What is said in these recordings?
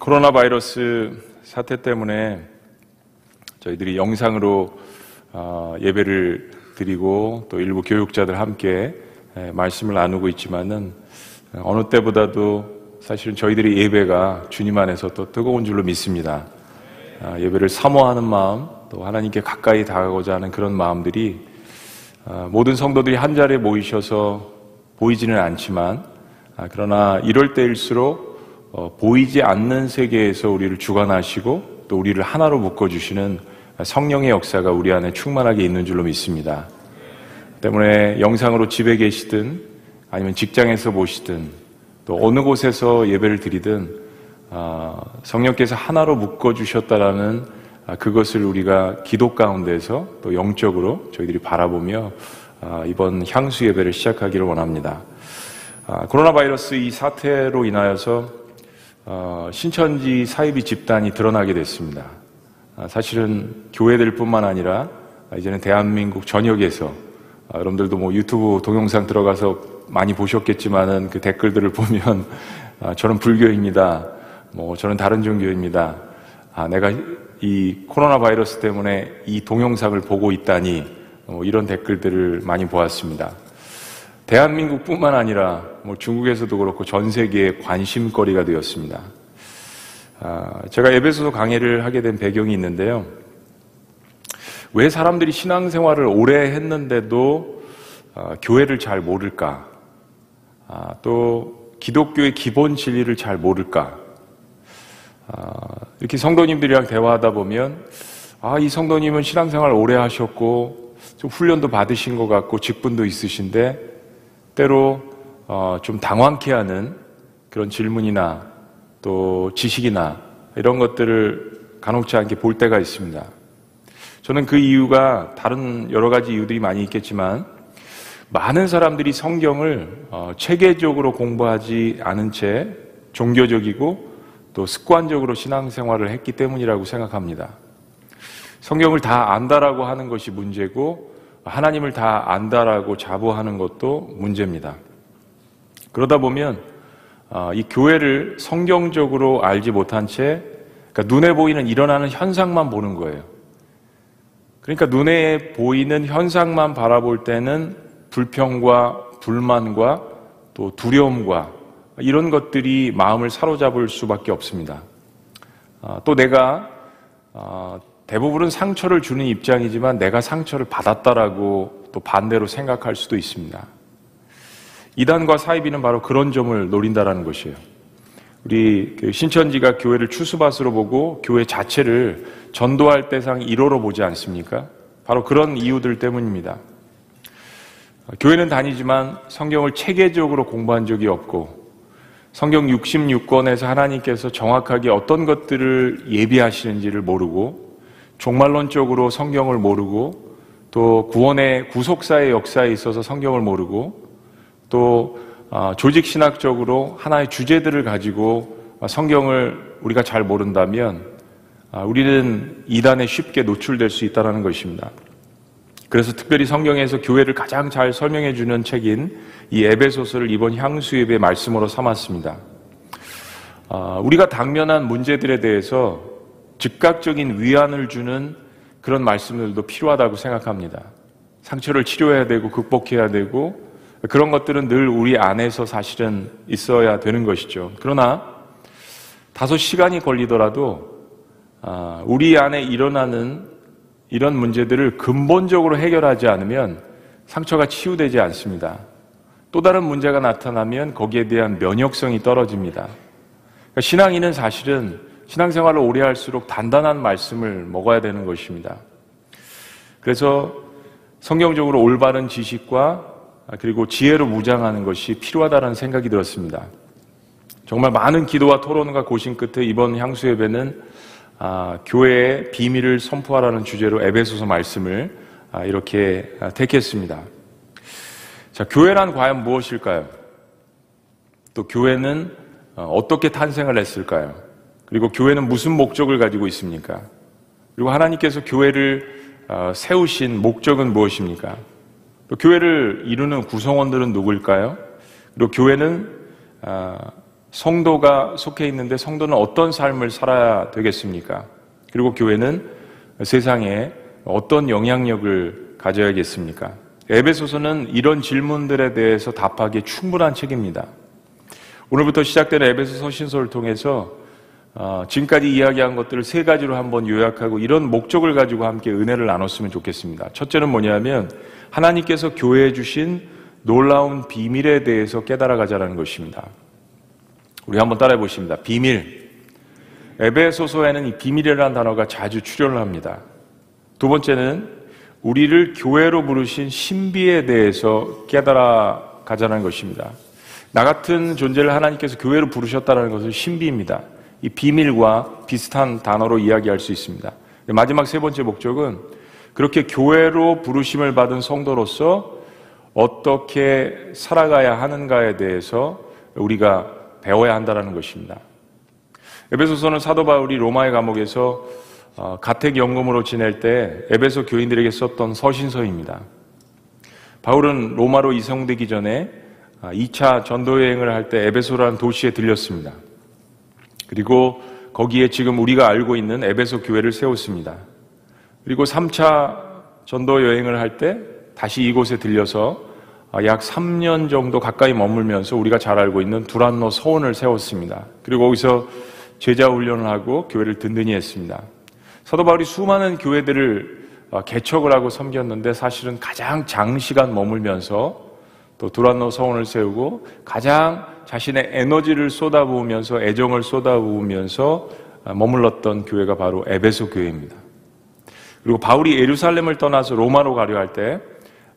코로나 바이러스 사태 때문에 저희들이 영상으로 어, 예배를 드리고 또 일부 교육자들 함께 말씀을 나누고 있지만은 어느 때보다도 사실은 저희들의 예배가 주님 안에서 또 뜨거운 줄로 믿습니다. 아, 예배를 사모하는 마음, 또 하나님께 가까이 다가가고자 하는 그런 마음들이 아, 모든 성도들이 한 자리에 모이셔서 보이지는 않지만 아, 그러나 이럴 때일수록 어, 보이지 않는 세계에서 우리를 주관하시고 또 우리를 하나로 묶어주시는 성령의 역사가 우리 안에 충만하게 있는 줄로 믿습니다. 때문에 영상으로 집에 계시든 아니면 직장에서 보시든 또 어느 곳에서 예배를 드리든 아, 성령께서 하나로 묶어주셨다라는 아, 그것을 우리가 기도 가운데서 또 영적으로 저희들이 바라보며 아, 이번 향수 예배를 시작하기를 원합니다. 코로나 바이러스 이 사태로 인하여서 어, 신천지 사이비 집단이 드러나게 됐습니다. 사실은 교회들 뿐만 아니라 이제는 대한민국 전역에서 여러분들도 뭐 유튜브 동영상 들어가서 많이 보셨겠지만은 그 댓글들을 보면 저는 불교입니다. 뭐 저는 다른 종교입니다. 아, 내가 이 코로나 바이러스 때문에 이 동영상을 보고 있다니 뭐 이런 댓글들을 많이 보았습니다. 대한민국뿐만 아니라 뭐 중국에서도 그렇고 전 세계의 관심거리가 되었습니다. 아, 제가 에베소서 강의를 하게 된 배경이 있는데요. 왜 사람들이 신앙생활을 오래 했는데도 아, 교회를 잘 모를까? 아, 또 기독교의 기본 진리를 잘 모를까? 아, 이렇게 성도님들이랑 대화하다 보면 아, 이 성도님은 신앙생활 오래 하셨고 좀 훈련도 받으신 것 같고 직분도 있으신데 때로 어, 좀 당황케 하는 그런 질문이나 또 지식이나 이런 것들을 간혹지 않게 볼 때가 있습니다. 저는 그 이유가 다른 여러 가지 이유들이 많이 있겠지만 많은 사람들이 성경을 어, 체계적으로 공부하지 않은 채 종교적이고 또 습관적으로 신앙생활을 했기 때문이라고 생각합니다. 성경을 다 안다라고 하는 것이 문제고 하나님을 다 안다라고 자부하는 것도 문제입니다. 그러다 보면 어, 이 교회를 성경적으로 알지 못한 채 그러니까 눈에 보이는 일어나는 현상만 보는 거예요. 그러니까 눈에 보이는 현상만 바라볼 때는 불평과 불만과 또 두려움과 이런 것들이 마음을 사로잡을 수밖에 없습니다. 아, 또 내가 아, 대부분은 상처를 주는 입장이지만 내가 상처를 받았다라고 또 반대로 생각할 수도 있습니다. 이단과 사이비는 바로 그런 점을 노린다라는 것이에요. 우리 그 신천지가 교회를 추수밭으로 보고 교회 자체를 전도할 대상 1호로 보지 않습니까? 바로 그런 이유들 때문입니다. 교회는 다니지만 성경을 체계적으로 공부한 적이 없고 성경 66권에서 하나님께서 정확하게 어떤 것들을 예비하시는지를 모르고 종말론적으로 성경을 모르고 또 구원의 구속사의 역사에 있어서 성경을 모르고 또 아, 조직 신학적으로 하나의 주제들을 가지고 성경을 우리가 잘 모른다면 아, 우리는 이단에 쉽게 노출될 수 있다는 것입니다. 그래서 특별히 성경에서 교회를 가장 잘 설명해 주는 책인 이 에베소서를 이번 향수 예배 말씀으로 삼았습니다. 아, 우리가 당면한 문제들에 대해서 즉각적인 위안을 주는 그런 말씀들도 필요하다고 생각합니다. 상처를 치료해야 되고 극복해야 되고 그런 것들은 늘 우리 안에서 사실은 있어야 되는 것이죠. 그러나 다소 시간이 걸리더라도 아, 우리 안에 일어나는 이런 문제들을 근본적으로 해결하지 않으면 상처가 치유되지 않습니다. 또 다른 문제가 나타나면 거기에 대한 면역성이 떨어집니다. 그러니까 신앙인은 사실은 신앙생활을 오래 할수록 단단한 말씀을 먹어야 되는 것입니다. 그래서 성경적으로 올바른 지식과 그리고 지혜로 무장하는 것이 필요하다는 생각이 들었습니다. 정말 많은 기도와 토론과 고심 끝에 이번 향수 예배는 아, 교회의 비밀을 선포하라는 주제로 에베소서 말씀을 아, 이렇게 아, 택했습니다. 자, 교회란 과연 무엇일까요? 또 교회는 어, 어떻게 탄생을 했을까요? 그리고 교회는 무슨 목적을 가지고 있습니까? 그리고 하나님께서 교회를 어, 세우신 목적은 무엇입니까? 또 교회를 이루는 구성원들은 누구일까요? 그리고 교회는 성도가 속해 있는데 성도는 어떤 삶을 살아야 되겠습니까? 그리고 교회는 세상에 어떤 영향력을 가져야겠습니까? 에베소서는 이런 질문들에 대해서 답하기에 충분한 책입니다. 오늘부터 시작되는 에베소 서 신서를 통해서 어, 지금까지 이야기한 것들을 세 가지로 한번 요약하고 이런 목적을 가지고 함께 은혜를 나눴으면 좋겠습니다. 첫째는 뭐냐면 하나님께서 교회에 주신 놀라운 비밀에 대해서 깨달아가자라는 것입니다. 우리 한번 따라해 보십니다. 비밀. 에베소서에는 이 비밀이라는 단어가 자주 출연을 합니다. 두 번째는 우리를 교회로 부르신 신비에 대해서 깨달아 가자는 것입니다. 나 같은 존재를 하나님께서 교회로 부르셨다는 것은 신비입니다. 이 비밀과 비슷한 단어로 이야기할 수 있습니다. 마지막 세 번째 목적은 그렇게 교회로 부르심을 받은 성도로서 어떻게 살아가야 하는가에 대해서 우리가 배워야 한다는 것입니다. 에베소서는 사도 바울이 로마의 감옥에서 어, 가택 연금으로 지낼 때 에베소 교인들에게 썼던 서신서입니다. 바울은 로마로 이송되기 전에 2차 아, 전도 여행을 할 때 에베소라는 도시에 들렸습니다. 그리고 거기에 지금 우리가 알고 있는 에베소 교회를 세웠습니다. 그리고 3차 전도 여행을 할 때 다시 이곳에 들려서 아, 약 3년 정도 가까이 머물면서 우리가 잘 알고 있는 두란노 서원을 세웠습니다. 그리고 거기서 제자 훈련을 하고 교회를 든든히 했습니다. 사도 바울이 수많은 교회들을 어, 개척을 하고 섬겼는데 사실은 가장 장시간 머물면서 또 두란노 서원을 세우고 가장 자신의 에너지를 쏟아부으면서 애정을 쏟아부으면서 어, 머물렀던 교회가 바로 에베소 교회입니다. 그리고 바울이 예루살렘을 떠나서 로마로 가려 할때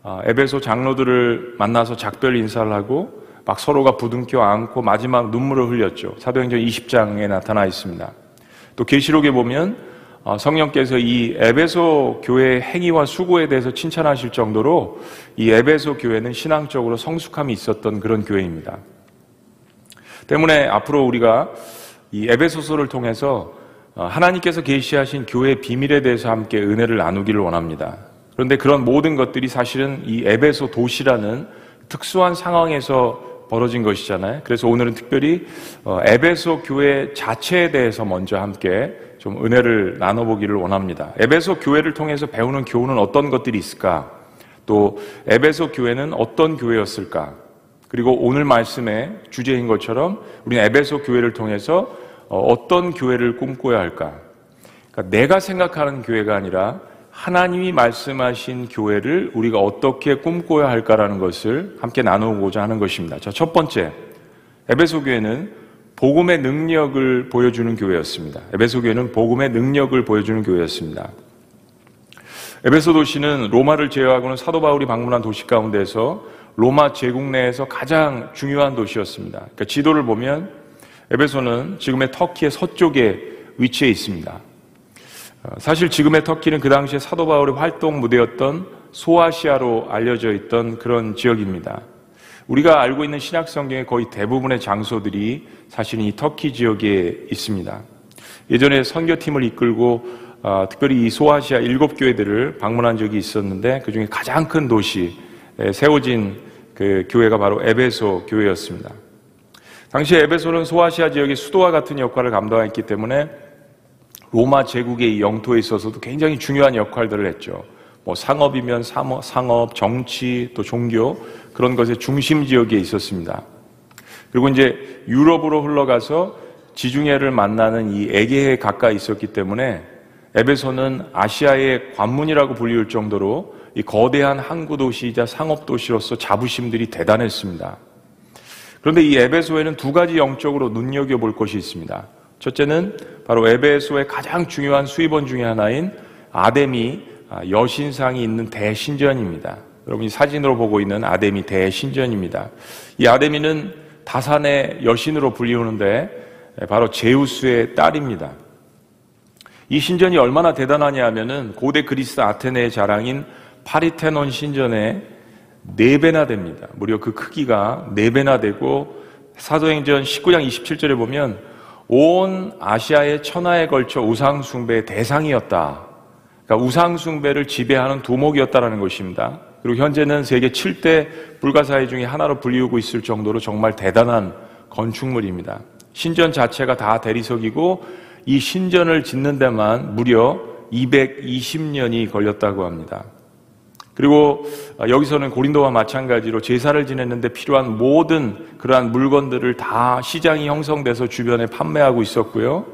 어, 에베소 장로들을 만나서 작별 인사를 하고 막 서로가 부둥켜 안고 마지막 눈물을 흘렸죠. 사도행전 20장에 나타나 있습니다. 또 계시록에 보면 어, 성령께서 이 에베소 교회의 행위와 수고에 대해서 칭찬하실 정도로 이 에베소 교회는 신앙적으로 성숙함이 있었던 그런 교회입니다. 때문에 앞으로 우리가 이 에베소서를 통해서 어, 하나님께서 계시하신 교회의 비밀에 대해서 함께 은혜를 나누기를 원합니다. 그런데 그런 모든 것들이 사실은 이 에베소 도시라는 특수한 상황에서 벌어진 것이잖아요. 그래서 오늘은 특별히 어, 에베소 교회 자체에 대해서 먼저 함께 좀 은혜를 나눠보기를 원합니다. 에베소 교회를 통해서 배우는 교훈은 어떤 것들이 있을까? 또 에베소 교회는 어떤 교회였을까? 그리고 오늘 말씀의 주제인 것처럼 우리는 에베소 교회를 통해서 어, 어떤 교회를 꿈꿔야 할까? 그러니까 내가 생각하는 교회가 아니라 하나님이 말씀하신 교회를 우리가 어떻게 꿈꿔야 할까라는 것을 함께 나누고자 하는 것입니다. 자, 첫 번째, 에베소 교회는 복음의 능력을 보여주는 교회였습니다. 에베소 교회는 복음의 능력을 보여주는 교회였습니다. 에베소 도시는 로마를 제외하고는 사도 바울이 방문한 도시 가운데서 로마 제국 내에서 가장 중요한 도시였습니다. 그러니까 지도를 보면 에베소는 지금의 터키의 서쪽에 위치해 있습니다. 어, 사실 지금의 터키는 그 당시에 사도 바울의 활동 무대였던 소아시아로 알려져 있던 그런 지역입니다. 우리가 알고 있는 신약 성경의 거의 대부분의 장소들이 사실은 이 터키 지역에 있습니다. 예전에 선교팀을 이끌고 어, 특별히 이 소아시아 일곱 교회들을 방문한 적이 있었는데 그 중에 가장 큰 도시에 세워진 그 교회가 바로 에베소 교회였습니다. 당시 에베소는 소아시아 지역의 수도와 같은 역할을 감당했기 때문에 로마 제국의 영토에 있어서도 굉장히 중요한 역할들을 했죠. 뭐 상업이면 상업, 정치, 또 종교 그런 것의 중심 지역에 있었습니다. 그리고 이제 유럽으로 흘러가서 지중해를 만나는 이 에게에 가까이 있었기 때문에 에베소는 아시아의 관문이라고 불리울 정도로 이 거대한 항구 도시이자 상업 도시로서 자부심들이 대단했습니다. 그런데 이 에베소에는 두 가지 영적으로 눈여겨 볼 것이 있습니다. 첫째는 바로 에베소의 가장 중요한 수입원 중의 하나인 아데미 아, 여신상이 있는 대신전입니다. 여러분이 사진으로 보고 있는 아데미 대신전입니다. 이 아데미는 다산의 여신으로 불리우는데 바로 제우스의 딸입니다. 이 신전이 얼마나 대단하냐 하면은 고대 그리스 아테네의 자랑인 파리테논 신전의 4배나 됩니다. 무려 그 크기가 4배나 되고 사도행전 19장 27절에 보면 온 아시아의 천하에 걸쳐 우상숭배의 대상이었다. 그러니까 우상숭배를 지배하는 두목이었다는 것입니다. 그리고 현재는 세계 7대 불가사의 중에 하나로 불리우고 있을 정도로 정말 대단한 건축물입니다. 신전 자체가 다 대리석이고 이 신전을 짓는 데만 무려 220년이 걸렸다고 합니다. 그리고 여기서는 고린도와 마찬가지로 제사를 지냈는데 필요한 모든 그러한 물건들을 다 시장이 형성돼서 주변에 판매하고 있었고요.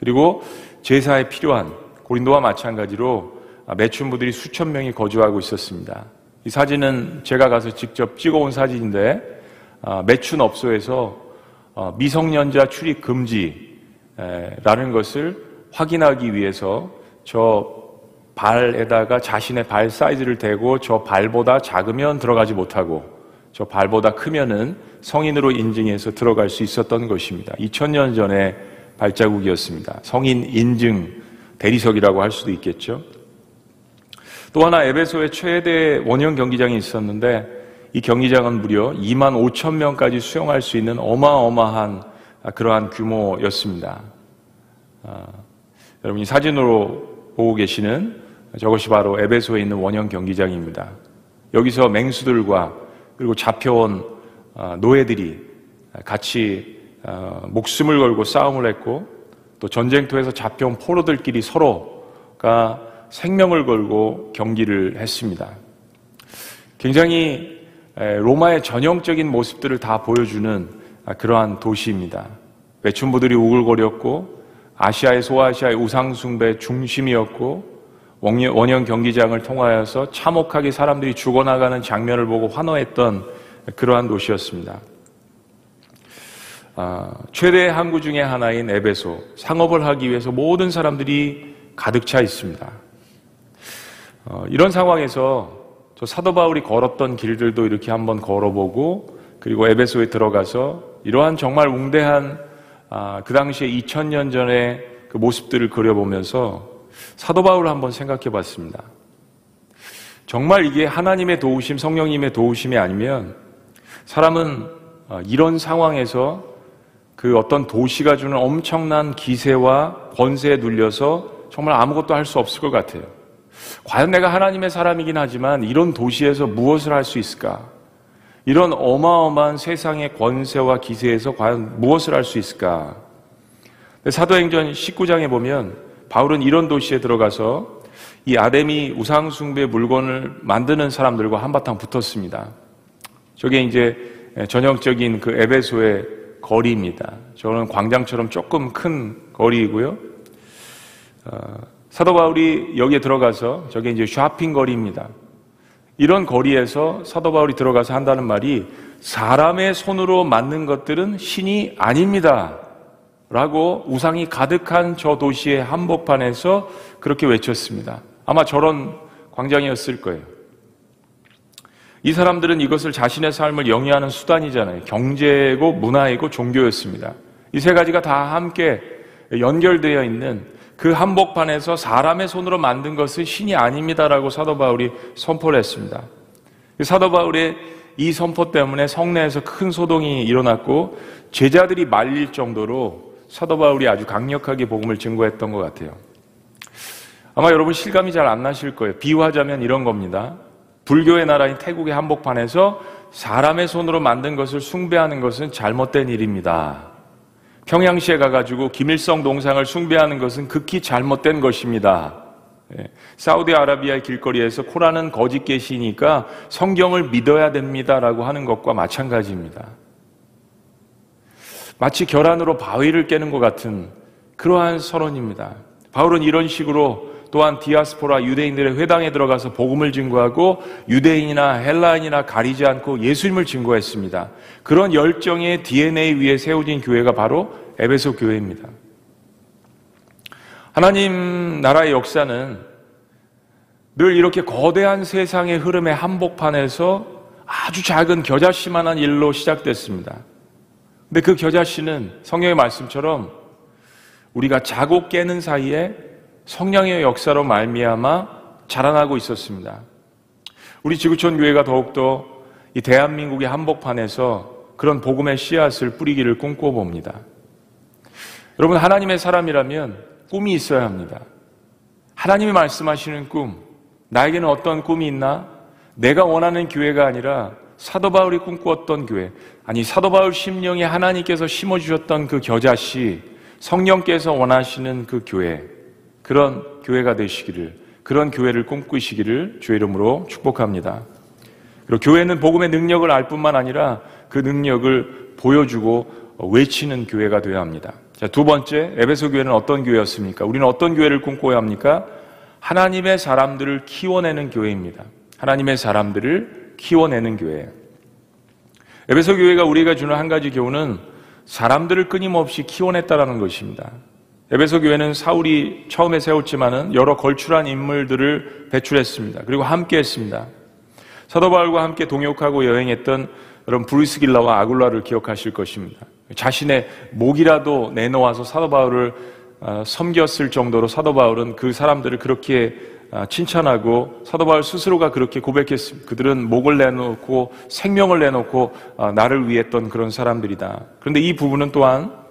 그리고 제사에 필요한 고린도와 마찬가지로 매춘부들이 수천 명이 거주하고 있었습니다. 이 사진은 제가 가서 직접 찍어온 사진인데 아, 매춘업소에서 어, 미성년자 출입 금지라는 것을 확인하기 위해서 저 발에다가 자신의 발 사이즈를 대고 저 발보다 작으면 들어가지 못하고 저 발보다 크면은 성인으로 인증해서 들어갈 수 있었던 것입니다. 2000년 전에 발자국이었습니다. 성인 인증 대리석이라고 할 수도 있겠죠. 또 하나 에베소의 최대 원형 경기장이 있었는데 이 경기장은 무려 2만 5천 명까지 수용할 수 있는 어마어마한 그러한 규모였습니다. 아, 여러분이 사진으로 보고 계시는 저것이 바로 에베소에 있는 원형 경기장입니다. 여기서 맹수들과 그리고 잡혀온 아, 노예들이 같이 아, 목숨을 걸고 싸움을 했고 또 전쟁터에서 잡혀온 포로들끼리 서로가 생명을 걸고 경기를 했습니다. 굉장히 로마의 전형적인 모습들을 다 보여주는 그러한 도시입니다. 외춘부들이 우글거렸고 아시아의 소아시아의 우상숭배 중심이었고 원형 경기장을 통하여서 참혹하게 사람들이 죽어나가는 장면을 보고 환호했던 그러한 도시였습니다. 아, 최대 항구 중의 하나인 에베소 상업을 하기 위해서 모든 사람들이 가득 차 있습니다. 어, 이런 상황에서 또 사도 바울이 걸었던 길들도 이렇게 한번 걸어보고 그리고 에베소에 들어가서 이러한 정말 웅대한 아, 그 당시에 2000년 전의 그 모습들을 그려보면서 사도 바울을 한번 생각해 봤습니다. 정말 이게 하나님의 도우심, 성령님의 도우심이 아니면 사람은 어, 이런 상황에서 그 어떤 도시가 주는 엄청난 기세와 권세에 눌려서 정말 아무것도 할 수 없을 것 같아요. 과연 내가 하나님의 사람이긴 하지만 이런 도시에서 무엇을 할 수 있을까? 이런 어마어마한 세상의 권세와 기세에서 과연 무엇을 할 수 있을까? 사도행전 19장에 보면 바울은 이런 도시에 들어가서 이 아데미 우상숭배 물건을 만드는 사람들과 한바탕 붙었습니다. 저게 이제 전형적인 그 에베소의 거리입니다. 저는 광장처럼 조금 큰 거리이고요. 어, 사도 바울이 여기에 들어가서 저게 이제 쇼핑 거리입니다. 이런 거리에서 사도 바울이 들어가서 한다는 말이 사람의 손으로 만든 것들은 신이 아닙니다. 라고 우상이 가득한 저 도시의 한복판에서 그렇게 외쳤습니다. 아마 저런 광장이었을 거예요. 이 사람들은 이것을 자신의 삶을 영위하는 수단이잖아요. 경제고 문화이고 종교였습니다. 이 세 가지가 다 함께 연결되어 있는 그 한복판에서 사람의 손으로 만든 것은 신이 아닙니다라고 사도 바울이 선포를 했습니다. 사도 바울의 이 선포 때문에 성내에서 큰 소동이 일어났고 제자들이 말릴 정도로 사도 바울이 아주 강력하게 복음을 증거했던 것 같아요. 아마 여러분 실감이 잘 안 나실 거예요. 비유하자면 이런 겁니다. 불교의 나라인 태국의 한복판에서 사람의 손으로 만든 것을 숭배하는 것은 잘못된 일입니다. 평양시에 가가지고 김일성 동상을 숭배하는 것은 극히 잘못된 것입니다. 예. 사우디아라비아의 길거리에서 코란은 거짓 계시니까 성경을 믿어야 됩니다라고 하는 것과 마찬가지입니다. 마치 결안으로 바위를 깨는 것 같은 그러한 선언입니다. 바울은 이런 식으로 또한 디아스포라 유대인들의 회당에 들어가서 복음을 증거하고 유대인이나 헬라인이나 가리지 않고 예수님을 증거했습니다. 그런 열정의 DNA 위에 세워진 교회가 바로 에베소 교회입니다. 하나님 나라의 역사는 늘 이렇게 거대한 세상의 흐름의 한복판에서 아주 작은 겨자씨만한 일로 시작됐습니다. 근데 그 겨자씨는 성령의 말씀처럼 우리가 자고 깨는 사이에 성령의 역사로 말미암아 자라나고 있었습니다. 우리 지구촌 교회가 더욱더 이 대한민국의 한복판에서 그런 복음의 씨앗을 뿌리기를 꿈꿔봅니다. 여러분 하나님의 사람이라면 꿈이 있어야 합니다. 하나님이 말씀하시는 꿈, 나에게는 어떤 꿈이 있나? 내가 원하는 교회가 아니라 사도 바울이 꿈꾸었던 교회, 아니 사도 바울 심령에 하나님께서 심어 주셨던 그 겨자씨, 성령께서 원하시는 그 교회, 그런 교회가 되시기를, 그런 교회를 꿈꾸시기를 주의 이름으로 축복합니다. 그리고 교회는 복음의 능력을 알 뿐만 아니라 그 능력을 보여주고 외치는 교회가 되어야 합니다. 자, 두 번째, 에베소 교회는 어떤 교회였습니까? 우리는 어떤 교회를 꿈꿔야 합니까? 하나님의 사람들을 키워내는 교회입니다. 하나님의 사람들을 키워내는 교회. 에베소 교회가 우리가 주는 한 가지 교훈은 사람들을 끊임없이 키워냈다라는 것입니다. 에베소 교회는 사울이 처음에 세웠지만은 여러 걸출한 인물들을 배출했습니다. 그리고 함께 했습니다. 사도 바울과 함께 동역하고 여행했던 여러분 브루스길라와 아굴라를 기억하실 것입니다. 자신의 목이라도 내놓아서 사도 바울을 어, 섬겼을 정도로 사도 바울은 그 사람들을 그렇게 어, 칭찬하고 사도 바울 스스로가 그렇게 고백했습니다. 그들은 목을 내놓고 생명을 내놓고 어, 나를 위했던 그런 사람들이다. 그런데 이 부분은 또한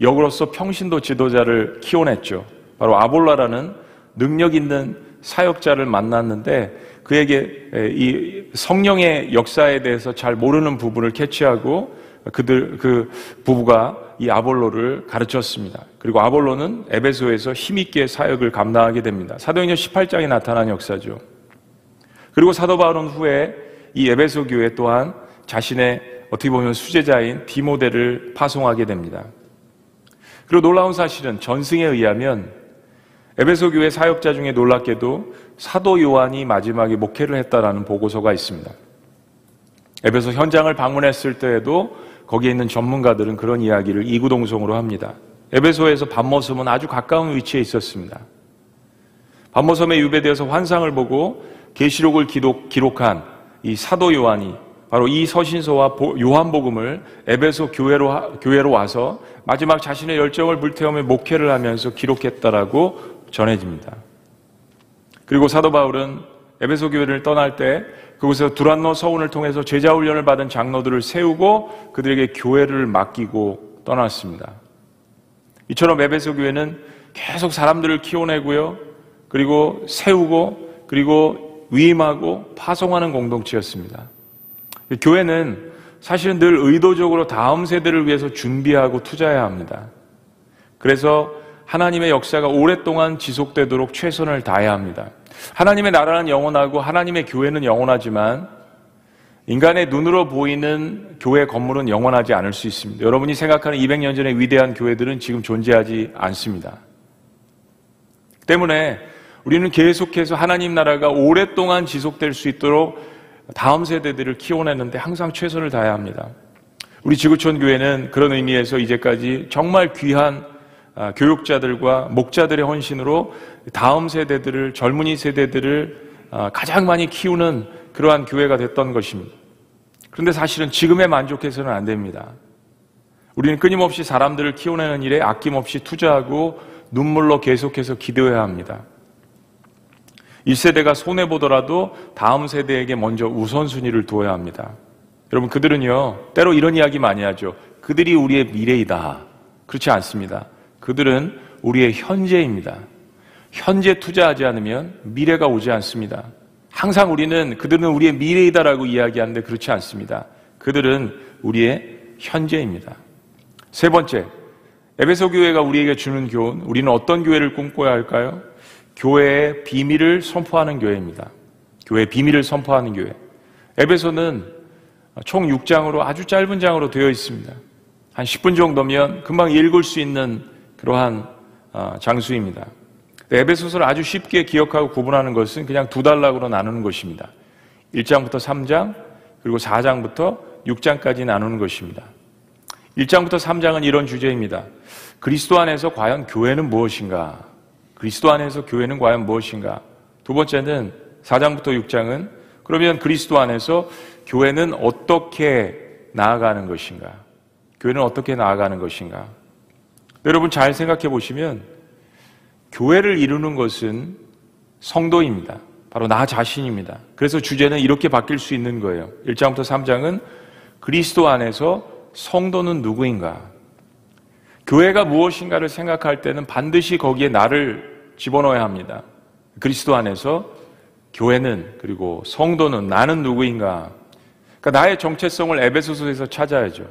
역으로서 평신도 지도자를 키워냈죠. 바로 아볼라라는 능력 있는 사역자를 만났는데 그에게 이 성령의 역사에 대해서 잘 모르는 부분을 캐치하고 그들 그 부부가 이 아볼로를 가르쳤습니다. 그리고 아볼로는 에베소에서 힘있게 사역을 감당하게 됩니다. 사도행전 18장에 나타난 역사죠. 그리고 사도 바울은 후에 이 에베소 교회 또한 자신의 어떻게 보면 수제자인 디모데를 파송하게 됩니다. 그리고 놀라운 사실은 전승에 의하면 에베소 교회 사역자 중에 놀랍게도 사도 요한이 마지막에 목회를 했다라는 보고서가 있습니다. 에베소 현장을 방문했을 때에도 거기에 있는 전문가들은 그런 이야기를 이구동성으로 합니다. 에베소에서 밤모섬은 아주 가까운 위치에 있었습니다. 밤모섬에 유배되어서 환상을 보고 계시록을 기록, 한이 사도 요한이 바로 이 서신서와 요한복음을 에베소 교회로, 교회로 와서 마지막 자신의 열정을 불태우며 목회를 하면서 기록했다라고 전해집니다. 그리고 사도 바울은 에베소 교회를 떠날 때 그곳에서 두란노 서운을 통해서 제자 훈련을 받은 장로들을 세우고 그들에게 교회를 맡기고 떠났습니다. 이처럼 에베소 교회는 계속 사람들을 키워내고요. 그리고 세우고 그리고 위임하고 파송하는 공동체였습니다. 교회는 사실은 늘 의도적으로 다음 세대를 위해서 준비하고 투자해야 합니다. 그래서 하나님의 역사가 오랫동안 지속되도록 최선을 다해야 합니다. 하나님의 나라는 영원하고 하나님의 교회는 영원하지만 인간의 눈으로 보이는 교회 건물은 영원하지 않을 수 있습니다. 여러분이 생각하는 200년 전의 위대한 교회들은 지금 존재하지 않습니다. 때문에 우리는 계속해서 하나님 나라가 오랫동안 지속될 수 있도록 다음 세대들을 키워내는데 항상 최선을 다해야 합니다. 우리 지구촌 교회는 그런 의미에서 이제까지 정말 귀한 아, 교육자들과 목자들의 헌신으로 다음 세대들을 젊은이 세대들을 아, 가장 많이 키우는 그러한 교회가 됐던 것입니다. 그런데 사실은 지금에 만족해서는 안 됩니다. 우리는 끊임없이 사람들을 키워내는 일에 아낌없이 투자하고 눈물로 계속해서 기도해야 합니다. 1세대가 손해보더라도 다음 세대에게 먼저 우선순위를 두어야 합니다. 여러분, 그들은요, 때로 이런 이야기 많이 하죠. 그들이 우리의 미래이다. 그렇지 않습니다. 그들은 우리의 현재입니다. 현재 투자하지 않으면 미래가 오지 않습니다. 항상 우리는 그들은 우리의 미래이다라고 이야기하는데 그렇지 않습니다. 그들은 우리의 현재입니다. 세 번째, 에베소 교회가 우리에게 주는 교훈, 우리는 어떤 교회를 꿈꿔야 할까요? 교회의 비밀을 선포하는 교회입니다. 교회의 비밀을 선포하는 교회. 에베소는 총 6장으로 아주 짧은 장으로 되어 있습니다. 한 10분 정도면 금방 읽을 수 있는 그러한 어, 장수입니다. 에베소서를 아주 쉽게 기억하고 구분하는 것은 그냥 두 단락으로 나누는 것입니다. 1장부터 3장, 그리고 4장부터 6장까지 나누는 것입니다. 1장부터 3장은 이런 주제입니다. 그리스도 안에서 과연 교회는 무엇인가? 그리스도 안에서 교회는 과연 무엇인가? 두 번째는 4장부터 6장은 그러면 그리스도 안에서 교회는 어떻게 나아가는 것인가? 교회는 어떻게 나아가는 것인가? 여러분 잘 생각해 보시면 교회를 이루는 것은 성도입니다. 바로 나 자신입니다. 그래서 주제는 이렇게 바뀔 수 있는 거예요. 1장부터 3장은 그리스도 안에서 성도는 누구인가? 교회가 무엇인가를 생각할 때는 반드시 거기에 나를 집어넣어야 합니다. 그리스도 안에서 교회는 그리고 성도는 나는 누구인가? 그러니까 나의 정체성을 에베소서에서 찾아야죠.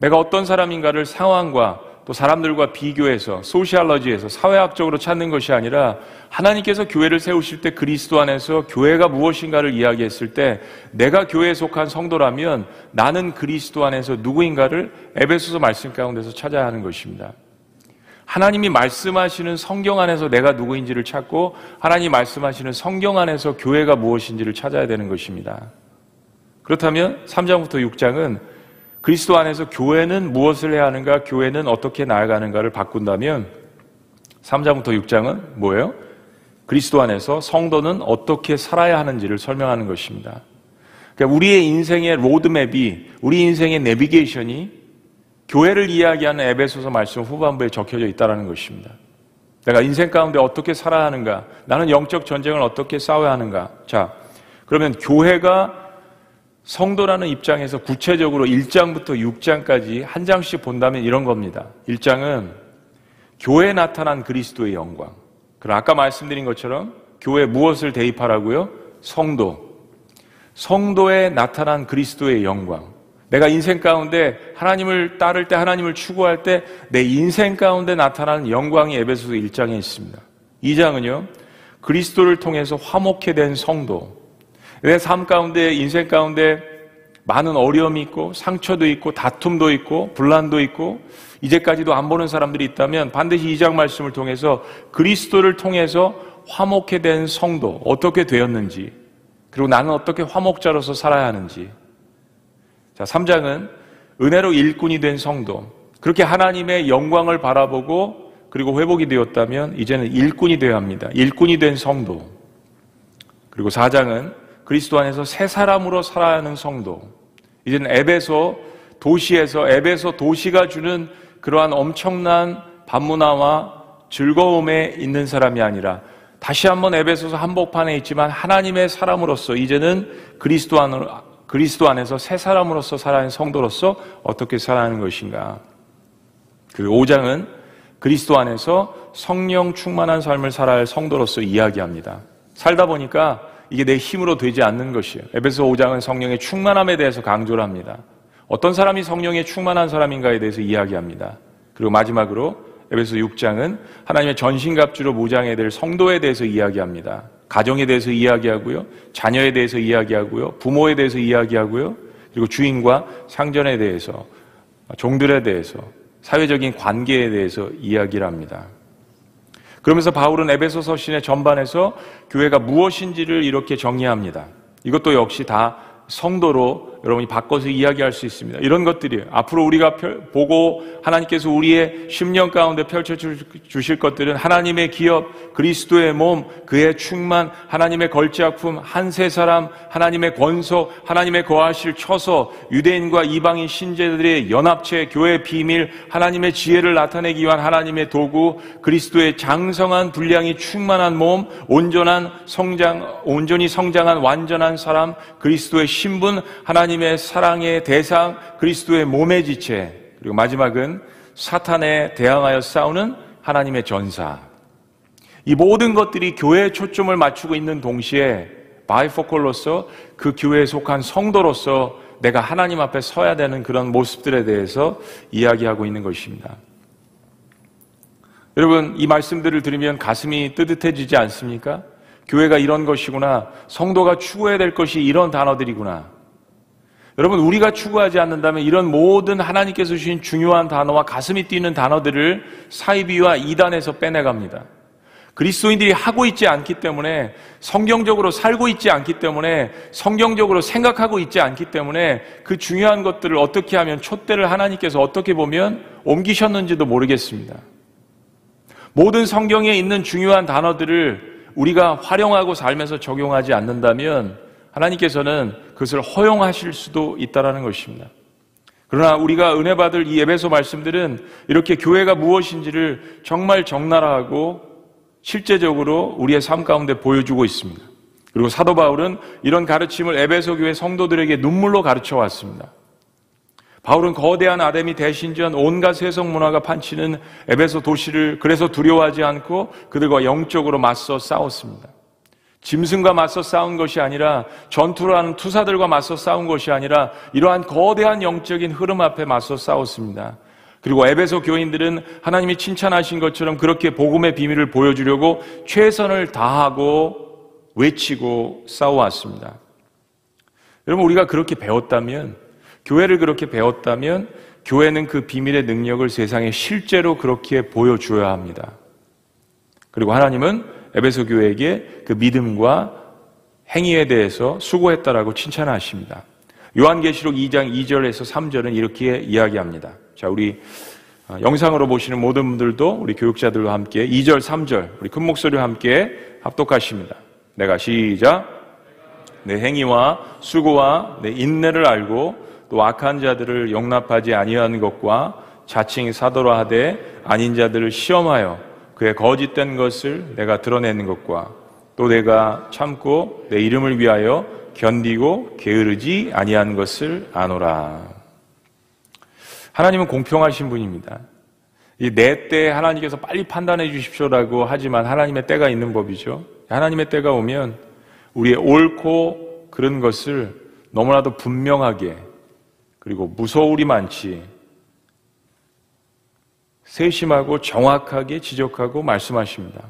내가 어떤 사람인가를 상황과 또 사람들과 비교해서 소시알러지에서 사회학적으로 찾는 것이 아니라 하나님께서 교회를 세우실 때 그리스도 안에서 교회가 무엇인가를 이야기했을 때 내가 교회에 속한 성도라면 나는 그리스도 안에서 누구인가를 에베소서 말씀 가운데서 찾아야 하는 것입니다. 하나님이 말씀하시는 성경 안에서 내가 누구인지를 찾고 하나님 말씀하시는 성경 안에서 교회가 무엇인지를 찾아야 되는 것입니다. 그렇다면 3장부터 6장은 그리스도 안에서 교회는 무엇을 해야 하는가, 교회는 어떻게 나아가는가를 바꾼다면 3장부터 6장은 뭐예요? 그리스도 안에서 성도는 어떻게 살아야 하는지를 설명하는 것입니다. 그러니까 우리의 인생의 로드맵이, 우리 인생의 내비게이션이 교회를 이야기하는 에베소서 말씀 후반부에 적혀져 있다는 것입니다. 내가 인생 가운데 어떻게 살아야 하는가? 나는 영적 전쟁을 어떻게 싸워야 하는가? 자, 그러면 교회가 성도라는 입장에서 구체적으로 1장부터 6장까지 한 장씩 본다면 이런 겁니다. 1장은 교회에 나타난 그리스도의 영광. 그럼 아까 말씀드린 것처럼 교회 무엇을 대입하라고요? 성도. 성도에 나타난 그리스도의 영광. 내가 인생 가운데 하나님을 따를 때 하나님을 추구할 때 내 인생 가운데 나타나는 영광이 에베소서 1장에 있습니다. 2장은요. 그리스도를 통해서 화목해 된 성도. 내 삶 가운데, 인생 가운데 많은 어려움이 있고, 상처도 있고, 다툼도 있고, 분란도 있고, 이제까지도 안 보는 사람들이 있다면 반드시 이 장 말씀을 통해서 그리스도를 통해서 화목해 된 성도, 어떻게 되었는지, 그리고 나는 어떻게 화목자로서 살아야 하는지. 자, 3장은 은혜로 일꾼이 된 성도. 그렇게 하나님의 영광을 바라보고 그리고 회복이 되었다면 이제는 일꾼이 되어야 합니다. 일꾼이 된 성도. 그리고 4장은 그리스도 안에서 새 사람으로 살아야 하는 성도. 이제는 에베소 도시에서 에베소 도시가 주는 그러한 엄청난 반문화와 즐거움에 있는 사람이 아니라 다시 한번 에베소서 한복판에 있지만 하나님의 사람으로서 이제는 그리스도 안으로 그리스도 안에서 새 사람으로서 살아가는 성도로서 어떻게 살아가는 것인가. 그 5장은 그리스도 안에서 성령 충만한 삶을 살아야 할 성도로서 이야기합니다. 살다 보니까 이게 내 힘으로 되지 않는 것이에요. 에베소 5장은 성령의 충만함에 대해서 강조를 합니다. 어떤 사람이 성령의 충만한 사람인가에 대해서 이야기합니다. 그리고 마지막으로 에베소 6장은 하나님의 전신갑주로 무장해야 될 성도에 대해서 이야기합니다. 가정에 대해서 이야기하고요. 자녀에 대해서 이야기하고요. 부모에 대해서 이야기하고요. 그리고 주인과 상전에 대해서 종들에 대해서 사회적인 관계에 대해서 이야기를 합니다. 그러면서 바울은 에베소 서신의 전반에서 교회가 무엇인지를 이렇게 정의합니다. 이것도 역시 다 성도로 여러분이 바꿔서 이야기할 수 있습니다. 이런 것들이에요. 앞으로 우리가 보고 하나님께서 우리의 10년 가운데 펼쳐 주실 것들은 하나님의 기업, 그리스도의 몸, 그의 충만, 하나님의 걸작품, 한세 사람, 하나님의 권속, 하나님의 거하실 처소, 유대인과 이방인 신제들의 연합체, 교회 비밀, 하나님의 지혜를 나타내기 위한 하나님의 도구, 그리스도의 장성한 분량이 충만한 몸, 온전한 성장, 온전히 성장한 완전한 사람, 그리스도의 신분, 하나님 하나님의 사랑의 대상, 그리스도의 몸의 지체, 그리고 마지막은 사탄에 대항하여 싸우는 하나님의 전사. 이 모든 것들이 교회에 초점을 맞추고 있는 동시에 바이포컬로서 그 교회에 속한 성도로서 내가 하나님 앞에 서야 되는 그런 모습들에 대해서 이야기하고 있는 것입니다. 여러분, 이 말씀들을 들으면 가슴이 뜨뜻해지지 않습니까? 교회가 이런 것이구나. 성도가 추구해야 될 것이 이런 단어들이구나. 여러분, 우리가 추구하지 않는다면 이런 모든 하나님께서 주신 중요한 단어와 가슴이 뛰는 단어들을 사이비와 이단에서 빼내갑니다. 그리스도인들이 하고 있지 않기 때문에 성경적으로 살고 있지 않기 때문에 성경적으로 생각하고 있지 않기 때문에 그 중요한 것들을 어떻게 하면 촛대를 하나님께서 어떻게 보면 옮기셨는지도 모르겠습니다. 모든 성경에 있는 중요한 단어들을 우리가 활용하고 살면서 적용하지 않는다면 하나님께서는 그것을 허용하실 수도 있다라는 것입니다. 그러나 우리가 은혜 받을 이 예배소 말씀들은 이렇게 교회가 무엇인지를 정말 적나라하고 실제적으로 우리의 삶 가운데 보여주고 있습니다. 그리고 사도 바울은 이런 가르침을 에베소 교회 성도들에게 눈물로 가르쳐 왔습니다. 바울은 거대한 아담이 대신전 온갖 세속 문화가 판치는 에베소 도시를 그래서 두려워하지 않고 그들과 영적으로 맞서 싸웠습니다. 짐승과 맞서 싸운 것이 아니라 전투를 하는 투사들과 맞서 싸운 것이 아니라 이러한 거대한 영적인 흐름 앞에 맞서 싸웠습니다. 그리고 에베소 교인들은 하나님이 칭찬하신 것처럼 그렇게 복음의 비밀을 보여주려고 최선을 다하고 외치고 싸워왔습니다. 여러분, 우리가 그렇게 배웠다면, 교회를 그렇게 배웠다면, 교회는 그 비밀의 능력을 세상에 실제로 그렇게 보여줘야 합니다. 그리고 하나님은 에베소 교회에게 그 믿음과 행위에 대해서 수고했다라고 칭찬하십니다. 요한계시록 2장 2절에서 3절은 이렇게 이야기합니다. 자, 우리 어, 영상으로 보시는 모든 분들도 우리 교육자들과 함께 2절, 3절 우리 큰 목소리와 함께 합독하십니다. 내가 시작 내 행위와 수고와 내 인내를 알고 또 악한 자들을 용납하지 아니한 것과 자칭 사도라 하되 아닌 자들을 시험하여 그의 거짓된 것을 내가 드러내는 것과 또 내가 참고 내 이름을 위하여 견디고 게으르지 아니한 것을 아노라. 하나님은 공평하신 분입니다. 이 내 때 하나님께서 빨리 판단해 주십시오라고 하지만 하나님의 때가 있는 법이죠. 하나님의 때가 오면 우리의 옳고 그런 것을 너무나도 분명하게 그리고 무서울이 많지 세심하고 정확하게 지적하고 말씀하십니다.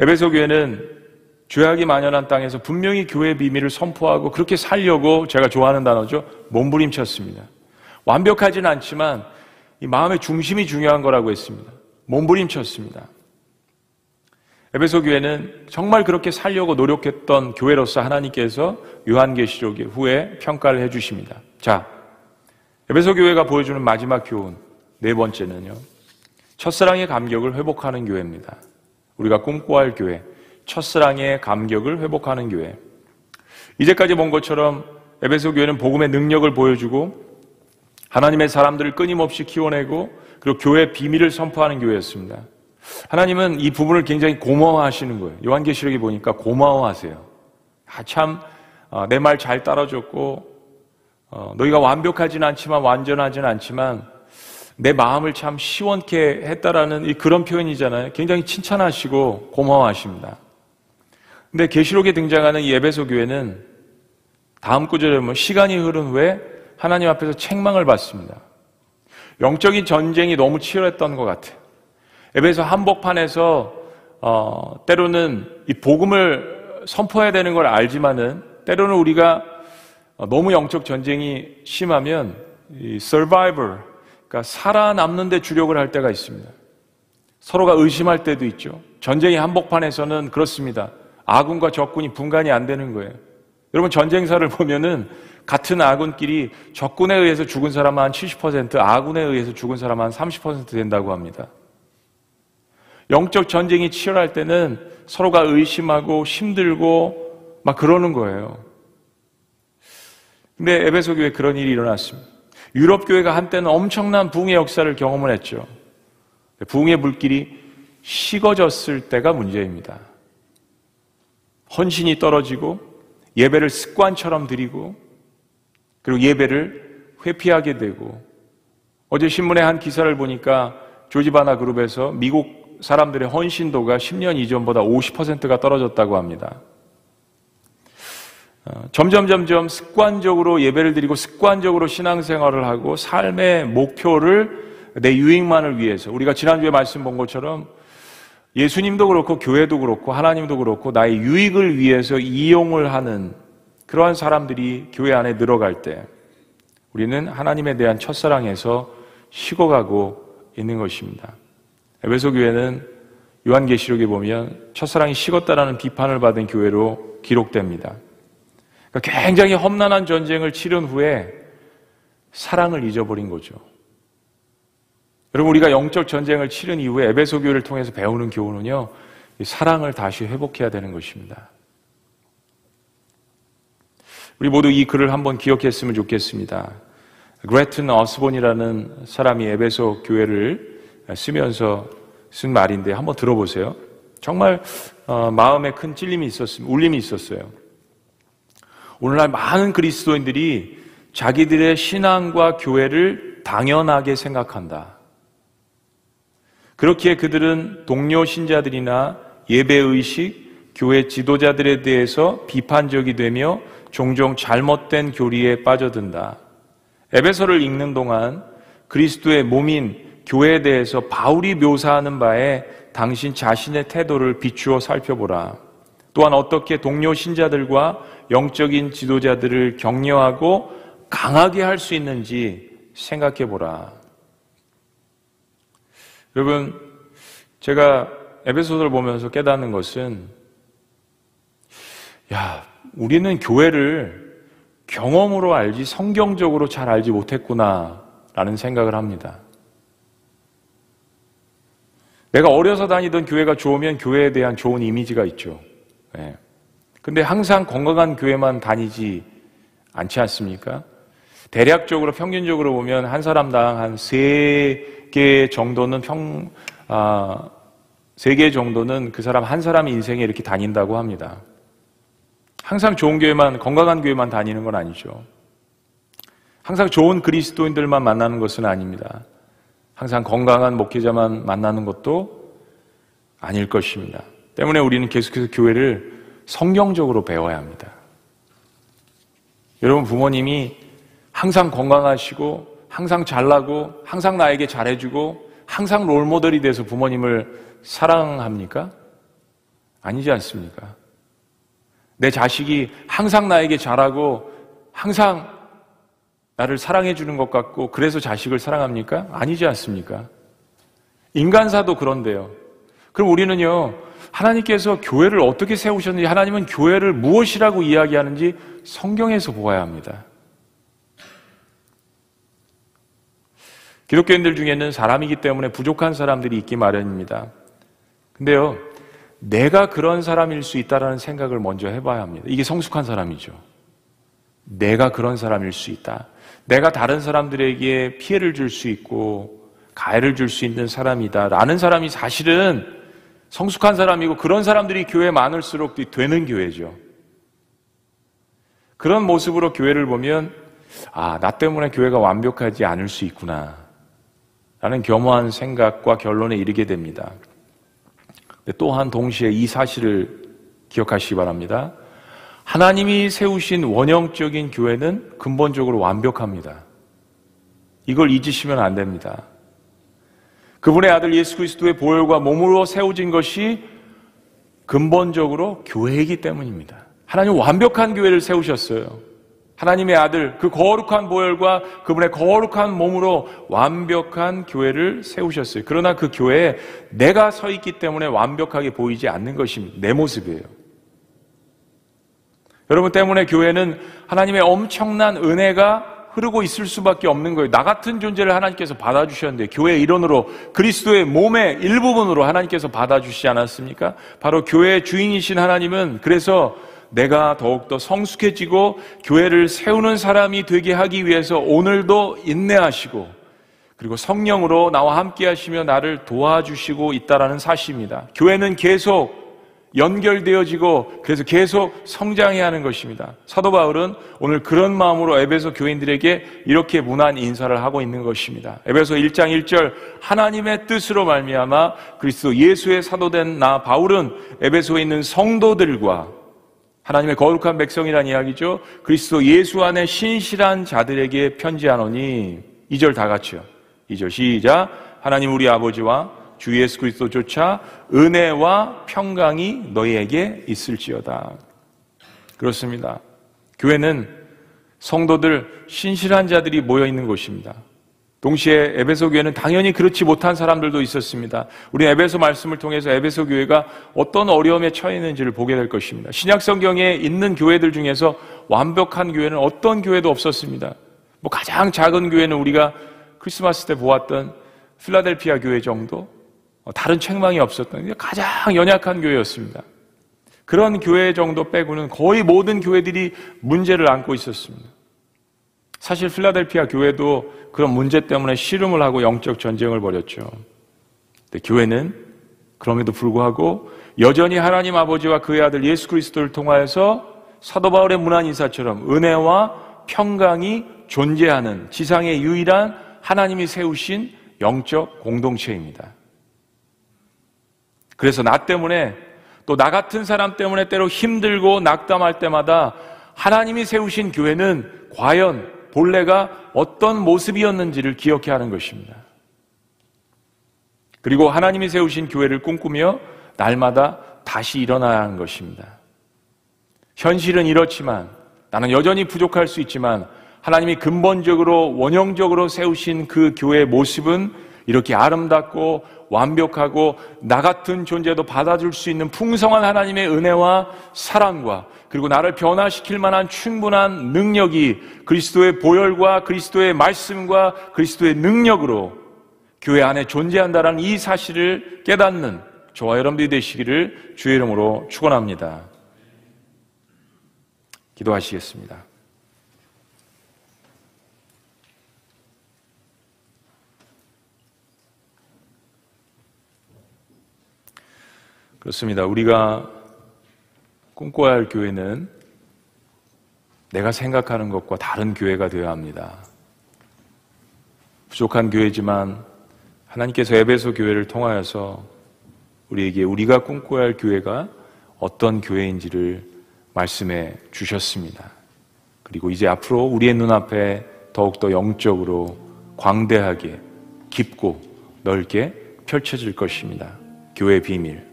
에베소 교회는 죄악이 만연한 땅에서 분명히 교회의 비밀을 선포하고 그렇게 살려고 제가 좋아하는 단어죠. 몸부림쳤습니다. 완벽하진 않지만 이 마음의 중심이 중요한 거라고 했습니다. 몸부림쳤습니다. 에베소 교회는 정말 그렇게 살려고 노력했던 교회로서 하나님께서 요한계시록 후에 평가를 해 주십니다. 자, 에베소 교회가 보여주는 마지막 교훈 네 번째는요. 첫사랑의 감격을 회복하는 교회입니다. 우리가 꿈꿔할 교회, 첫사랑의 감격을 회복하는 교회. 이제까지 본 것처럼 에베소 교회는 복음의 능력을 보여주고 하나님의 사람들을 끊임없이 키워내고 그리고 교회 비밀을 선포하는 교회였습니다. 하나님은 이 부분을 굉장히 고마워하시는 거예요. 요한계시록에 보니까 고마워하세요. 아, 참, 어, 내말 잘 따라줬고, 어, 너희가 완벽하진 않지만, 완전하진 않지만, 내 마음을 참 시원케 했다라는 이 그런 표현이잖아요. 굉장히 칭찬하시고 고마워하십니다. 근데 계시록에 등장하는 이 에베소 교회는 다음 구절에 보면 시간이 흐른 후에 하나님 앞에서 책망을 받습니다. 영적인 전쟁이 너무 치열했던 것 같아요. 에베소 한복판에서 어, 때로는 이 복음을 선포해야 되는 걸 알지만은 때로는 우리가 너무 영적 전쟁이 심하면 이 survivor, 그러니까 살아남는 데 주력을 할 때가 있습니다. 서로가 의심할 때도 있죠. 전쟁의 한복판에서는 그렇습니다. 아군과 적군이 분간이 안 되는 거예요. 여러분 전쟁사를 보면은 같은 아군끼리 적군에 의해서 죽은 사람은 한 70%, 아군에 의해서 죽은 사람은 한30% 된다고 합니다. 영적 전쟁이 치열할 때는 서로가 의심하고 힘들고 막 그러는 거예요. 근데 에베소 교회 그런 일이 일어났습니다. 유럽 교회가 한때는 엄청난 부흥의 역사를 경험을 했죠. 부흥의 불길이 식어졌을 때가 문제입니다. 헌신이 떨어지고 예배를 습관처럼 드리고 그리고 예배를 회피하게 되고 어제 신문의 한 기사를 보니까 조지바나 그룹에서 미국 사람들의 헌신도가 10년 이전보다 50%가 떨어졌다고 합니다. 어, 점점 점점 습관적으로 예배를 드리고 습관적으로 신앙생활을 하고 삶의 목표를 내 유익만을 위해서 우리가 지난주에 말씀 본 것처럼 예수님도 그렇고 교회도 그렇고 하나님도 그렇고 나의 유익을 위해서 이용을 하는 그러한 사람들이 교회 안에 늘어갈 때 우리는 하나님에 대한 첫사랑에서 식어가고 있는 것입니다. 에베소 교회는 요한계시록에 보면 첫사랑이 식었다라는 비판을 받은 교회로 기록됩니다. 그러니까 굉장히 험난한 전쟁을 치른 후에 사랑을 잊어버린 거죠. 여러분 우리가 영적 전쟁을 치른 이후에 에베소 교회를 통해서 배우는 교훈은요. 사랑을 다시 회복해야 되는 것입니다. 우리 모두 이 글을 한번 기억했으면 좋겠습니다. 그레튼 어스본이라는 사람이 에베소 교회를 쓰면서 쓴 말인데 한번 들어보세요. 정말 어, 마음에 큰 찔림이 있었습니다. 울림이 있었어요. 오늘날 많은 그리스도인들이 자기들의 신앙과 교회를 당연하게 생각한다. 그렇기에 그들은 동료 신자들이나 예배의식, 교회 지도자들에 대해서 비판적이 되며 종종 잘못된 교리에 빠져든다. 에베소를 읽는 동안 그리스도의 몸인 교회에 대해서 바울이 묘사하는 바에 당신 자신의 태도를 비추어 살펴보라. 또한 어떻게 동료 신자들과 영적인 지도자들을 격려하고 강하게 할 수 있는지 생각해 보라. 여러분, 제가 에베소서를 보면서 깨닫는 것은, 야, 우리는 교회를 경험으로 알지 성경적으로 잘 알지 못했구나, 라는 생각을 합니다. 내가 어려서 다니던 교회가 좋으면 교회에 대한 좋은 이미지가 있죠. 네. 근데 항상 건강한 교회만 다니지 않지 않습니까? 대략적으로 평균적으로 보면 한 사람당 한 세 개 정도는 평, 아, 세 개 정도는 그 사람 한 사람 인생에 이렇게 다닌다고 합니다. 항상 좋은 교회만, 건강한 교회만 다니는 건 아니죠. 항상 좋은 그리스도인들만 만나는 것은 아닙니다. 항상 건강한 목회자만 만나는 것도 아닐 것입니다. 때문에 우리는 계속해서 교회를 성경적으로 배워야 합니다. 여러분 부모님이 항상 건강하시고 항상 잘나고 항상 나에게 잘해주고 항상 롤모델이 돼서 부모님을 사랑합니까? 아니지 않습니까? 내 자식이 항상 나에게 잘하고 항상 나를 사랑해 주는 것 같고 그래서 자식을 사랑합니까? 아니지 않습니까? 인간사도 그런데요. 그럼 우리는요, 하나님께서 교회를 어떻게 세우셨는지, 하나님은 교회를 무엇이라고 이야기하는지 성경에서 보아야 합니다. 기독교인들 중에는 사람이기 때문에 부족한 사람들이 있기 마련입니다. 근데요, 내가 그런 사람일 수 있다라는 생각을 먼저 해봐야 합니다. 이게 성숙한 사람이죠. 내가 그런 사람일 수 있다. 내가 다른 사람들에게 피해를 줄 수 있고 가해를 줄 수 있는 사람이다. 라는 사람이 사실은 성숙한 사람이고 그런 사람들이 교회에 많을수록 되는 교회죠. 그런 모습으로 교회를 보면 아, 나 때문에 교회가 완벽하지 않을 수 있구나. 라는 겸허한 생각과 결론에 이르게 됩니다. 또한 동시에 이 사실을 기억하시기 바랍니다. 하나님이 세우신 원형적인 교회는 근본적으로 완벽합니다. 이걸 잊으시면 안 됩니다. 그분의 아들 예수 그리스도의 보혈과 몸으로 세워진 것이 근본적으로 교회이기 때문입니다. 하나님 완벽한 교회를 세우셨어요. 하나님의 아들, 그 거룩한 보혈과 그분의 거룩한 몸으로 완벽한 교회를 세우셨어요. 그러나 그 교회에 내가 서 있기 때문에 완벽하게 보이지 않는 것입니다. 내 모습이에요. 여러분 때문에 교회는 하나님의 엄청난 은혜가 흐르고 있을 수밖에 없는 거예요. 나 같은 존재를 하나님께서 받아주셨는데 교회의 일원으로 그리스도의 몸의 일부분으로 하나님께서 받아주시지 않았습니까? 바로 교회의 주인이신 하나님은 그래서 내가 더욱더 성숙해지고 교회를 세우는 사람이 되게 하기 위해서 오늘도 인내하시고 그리고 성령으로 나와 함께 하시며 나를 도와주시고 있다라는 사실입니다. 교회는 계속 연결되어지고 그래서 계속 성장해야 하는 것입니다. 사도 바울은 오늘 그런 마음으로 에베소 교인들에게 이렇게 문안 인사를 하고 있는 것입니다. 에베소 1장 1절 하나님의 뜻으로 말미암아 그리스도 예수의 사도된 나 바울은 에베소에 있는 성도들과 하나님의 거룩한 백성이란 이야기죠. 그리스도 예수 안에 신실한 자들에게 편지하노니 2절 다 같이요. 2절 시작 하나님 우리 아버지와 주 예수 그리스도조차 은혜와 평강이 너희에게 있을지어다. 그렇습니다. 교회는 성도들 신실한 자들이 모여 있는 곳입니다. 동시에 에베소 교회는 당연히 그렇지 못한 사람들도 있었습니다. 우리 에베소 말씀을 통해서 에베소 교회가 어떤 어려움에 처해 있는지를 보게 될 것입니다. 신약 성경에 있는 교회들 중에서 완벽한 교회는 어떤 교회도 없었습니다. 뭐 가장 작은 교회는 우리가 크리스마스 때 보았던 필라델피아 교회 정도, 어, 다른 책망이 없었던 가장 연약한 교회였습니다. 그런 교회 정도 빼고는 거의 모든 교회들이 문제를 안고 있었습니다. 사실 필라델피아 교회도 그런 문제 때문에 씨름을 하고 영적 전쟁을 벌였죠. 근데 교회는 그럼에도 불구하고 여전히 하나님 아버지와 그의 아들 예수 그리스도를 통하여서 사도 바울의 문안 인사처럼 은혜와 평강이 존재하는 지상의 유일한 하나님이 세우신 영적 공동체입니다. 그래서 나 때문에 또 나 같은 사람 때문에 때로 힘들고 낙담할 때마다 하나님이 세우신 교회는 과연 본래가 어떤 모습이었는지를 기억해야 하는 것입니다. 그리고 하나님이 세우신 교회를 꿈꾸며 날마다 다시 일어나야 하는 것입니다. 현실은 이렇지만 나는 여전히 부족할 수 있지만 하나님이 근본적으로 원형적으로 세우신 그 교회의 모습은 이렇게 아름답고 완벽하고 나 같은 존재도 받아줄 수 있는 풍성한 하나님의 은혜와 사랑과 그리고 나를 변화시킬 만한 충분한 능력이 그리스도의 보혈과 그리스도의 말씀과 그리스도의 능력으로 교회 안에 존재한다는 이 사실을 깨닫는 저와 여러분들이 되시기를 주의 이름으로 축원합니다. 기도하시겠습니다. 그렇습니다. 우리가 꿈꿔야 할 교회는 내가 생각하는 것과 다른 교회가 되어야 합니다. 부족한 교회지만 하나님께서 에베소 교회를 통하여서 우리에게 우리가 꿈꿔야 할 교회가 어떤 교회인지를 말씀해 주셨습니다. 그리고 이제 앞으로 우리의 눈앞에 더욱더 영적으로 광대하게 깊고 넓게 펼쳐질 것입니다. 교회 비밀.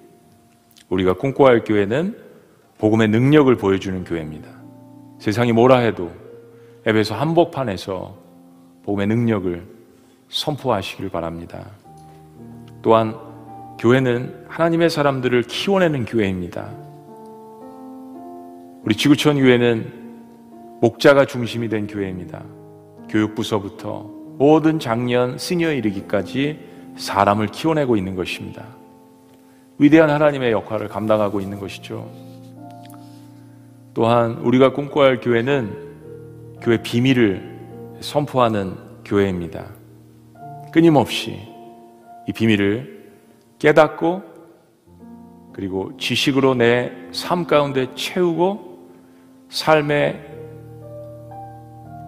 우리가 꿈꿔야 할 교회는 복음의 능력을 보여주는 교회입니다. 세상이 뭐라 해도 앱에서 한복판에서 복음의 능력을 선포하시길 바랍니다. 또한 교회는 하나님의 사람들을 키워내는 교회입니다. 우리 지구촌 교회는 목자가 중심이 된 교회입니다. 교육부서부터 모든 장년, 스녀 이르기까지 사람을 키워내고 있는 것입니다. 위대한 하나님의 역할을 감당하고 있는 것이죠. 또한 우리가 꿈꿔야 할 교회는 교회 비밀을 선포하는 교회입니다. 끊임없이 이 비밀을 깨닫고 그리고 지식으로 내 삶 가운데 채우고 삶에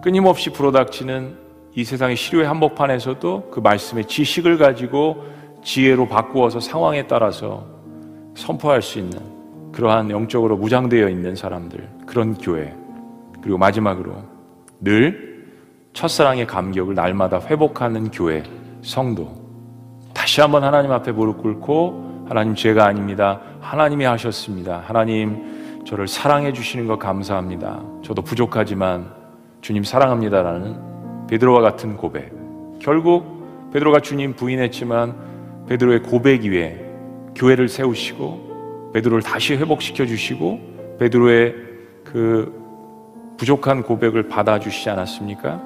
끊임없이 불어닥치는 이 세상의 시류의 한복판에서도 그 말씀의 지식을 가지고 지혜로 바꾸어서 상황에 따라서 선포할 수 있는 그러한 영적으로 무장되어 있는 사람들, 그런 교회. 그리고 마지막으로 늘 첫사랑의 감격을 날마다 회복하는 교회, 성도. 다시 한번 하나님 앞에 무릎 꿇고 하나님 죄가 아닙니다. 하나님이 하셨습니다. 하나님 저를 사랑해 주시는 것 감사합니다. 저도 부족하지만 주님 사랑합니다라는 베드로와 같은 고백. 결국 베드로가 주님 부인했지만 베드로의 고백 위에 교회를 세우시고 베드로를 다시 회복시켜 주시고 베드로의 그 부족한 고백을 받아주시지 않았습니까?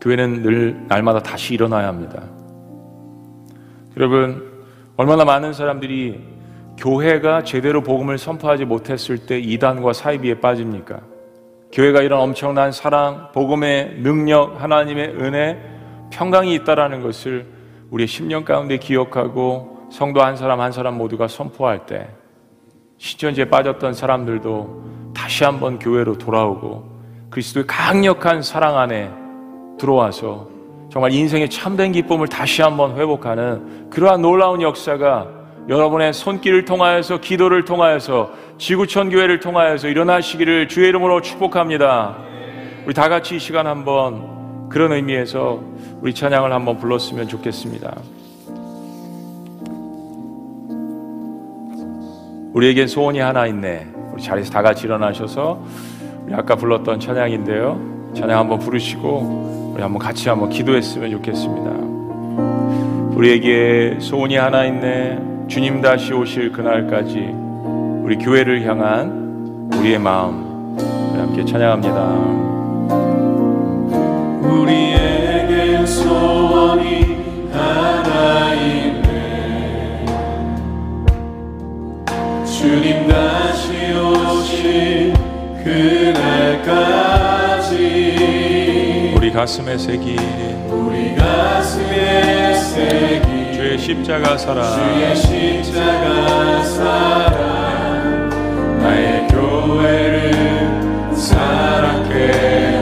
교회는 늘 날마다 다시 일어나야 합니다. 여러분, 얼마나 많은 사람들이 교회가 제대로 복음을 선포하지 못했을 때 이단과 사이비에 빠집니까? 교회가 이런 엄청난 사랑, 복음의 능력, 하나님의 은혜, 평강이 있다라는 것을 우리의 10년 가운데 기억하고 성도 한 사람 한 사람 모두가 선포할 때 시전지에 빠졌던 사람들도 다시 한번 교회로 돌아오고 그리스도의 강력한 사랑 안에 들어와서 정말 인생의 참된 기쁨을 다시 한번 회복하는 그러한 놀라운 역사가 여러분의 손길을 통하여서 기도를 통하여서 지구촌 교회를 통하여서 일어나시기를 주의 이름으로 축복합니다. 우리 다 같이 이 시간 한번 그런 의미에서 우리 찬양을 한번 불렀으면 좋겠습니다. 우리에겐 소원이 하나 있네. 우리 자리에서 다 같이 일어나셔서 우리 아까 불렀던 찬양인데요. 찬양 한번 부르시고 우리 한번 같이 한번 기도했으면 좋겠습니다. 우리에게 소원이 하나 있네. 주님 다시 오실 그날까지 우리 교회를 향한 우리의 마음 함께 찬양합니다. 주님 다시 오실 그날까지 우리 가슴에 새긴 우리 가슴에 새긴 주의 십자가 사랑. 주의 십자가 사랑. 나의 교회를 사랑케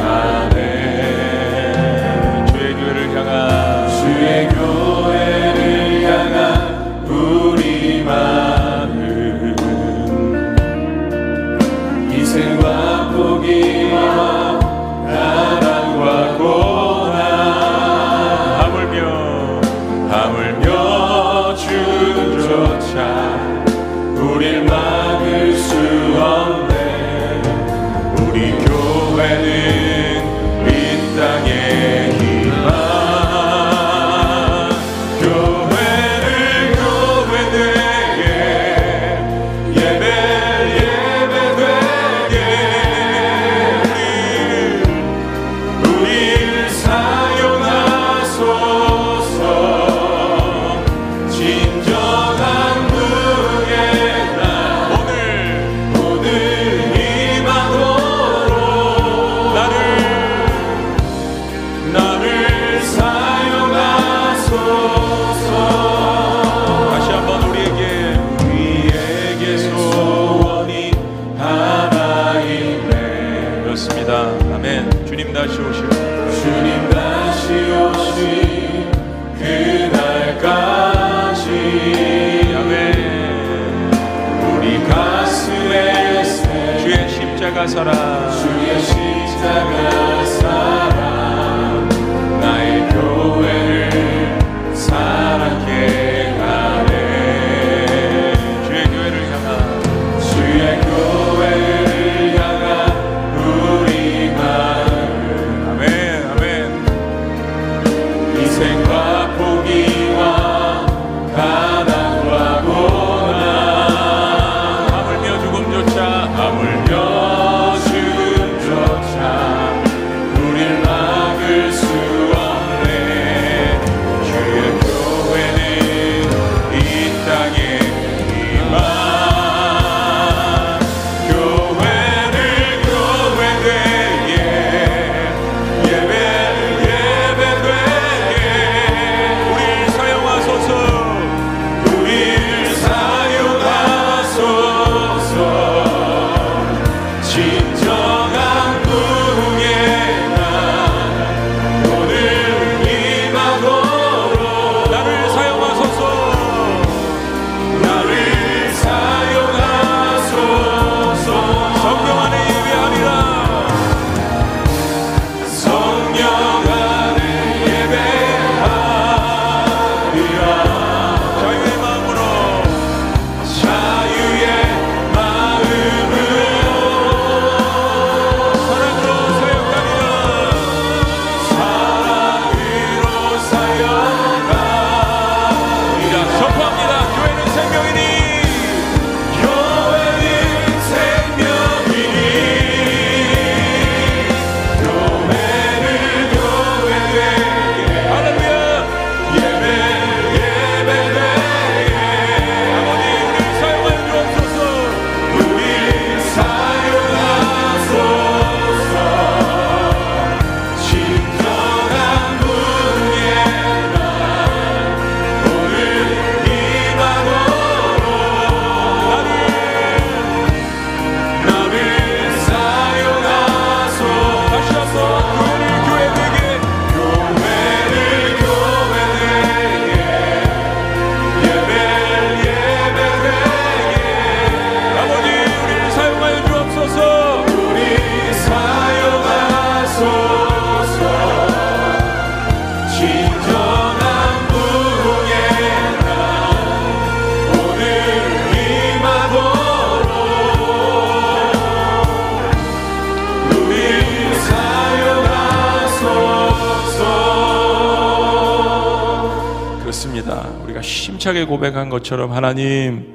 심차게 고백한 것처럼 하나님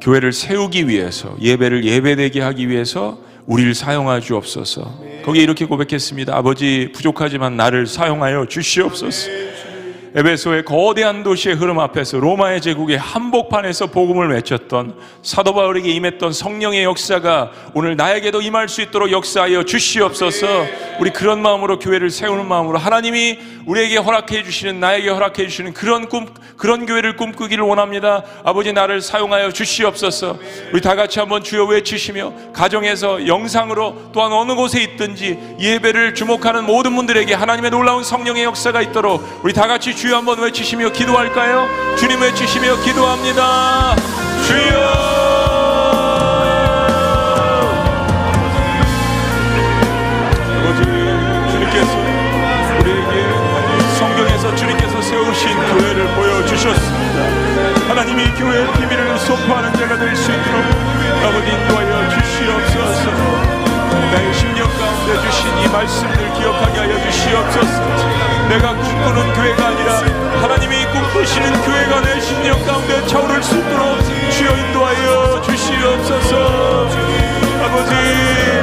교회를 세우기 위해서 예배를 예배되게 하기 위해서 우리를 사용하여 주옵소서. 거기에 이렇게 고백했습니다. 아버지 부족하지만 나를 사용하여 주시옵소서. 에베소의 거대한 도시의 흐름 앞에서 로마의 제국의 한복판에서 복음을 외쳤던 사도 바울에게 임했던 성령의 역사가 오늘 나에게도 임할 수 있도록 역사하여 주시옵소서. 우리 그런 마음으로 교회를 세우는 마음으로 하나님이 우리에게 허락해 주시는 나에게 허락해 주시는 그런 꿈 그런 교회를 꿈꾸기를 원합니다. 아버지 나를 사용하여 주시옵소서. 우리 다 같이 한번 주여 외치시며 가정에서 영상으로 또한 어느 곳에 있든지 예배를 주목하는 모든 분들에게 하나님의 놀라운 성령의 역사가 있도록 우리 다 같이 주여 한번 외치시며 기도할까요? 주님 외치시며 기도합니다. 주여! 주님께서 세우신 교회를 보여주셨습니다. 하나님이 교회의 비밀을 선포하는 자가 될 수 있도록 아버지 인도하여 주시옵소서. 나의 심령 가운데 주신 이 말씀들 기억하게 하여 주시옵소서. 내가 꿈꾸는 교회가 아니라 하나님이 꿈꾸시는 교회가 내 심령 가운데 차오를 수 있도록 주여 인도하여 주시옵소서. 아버지.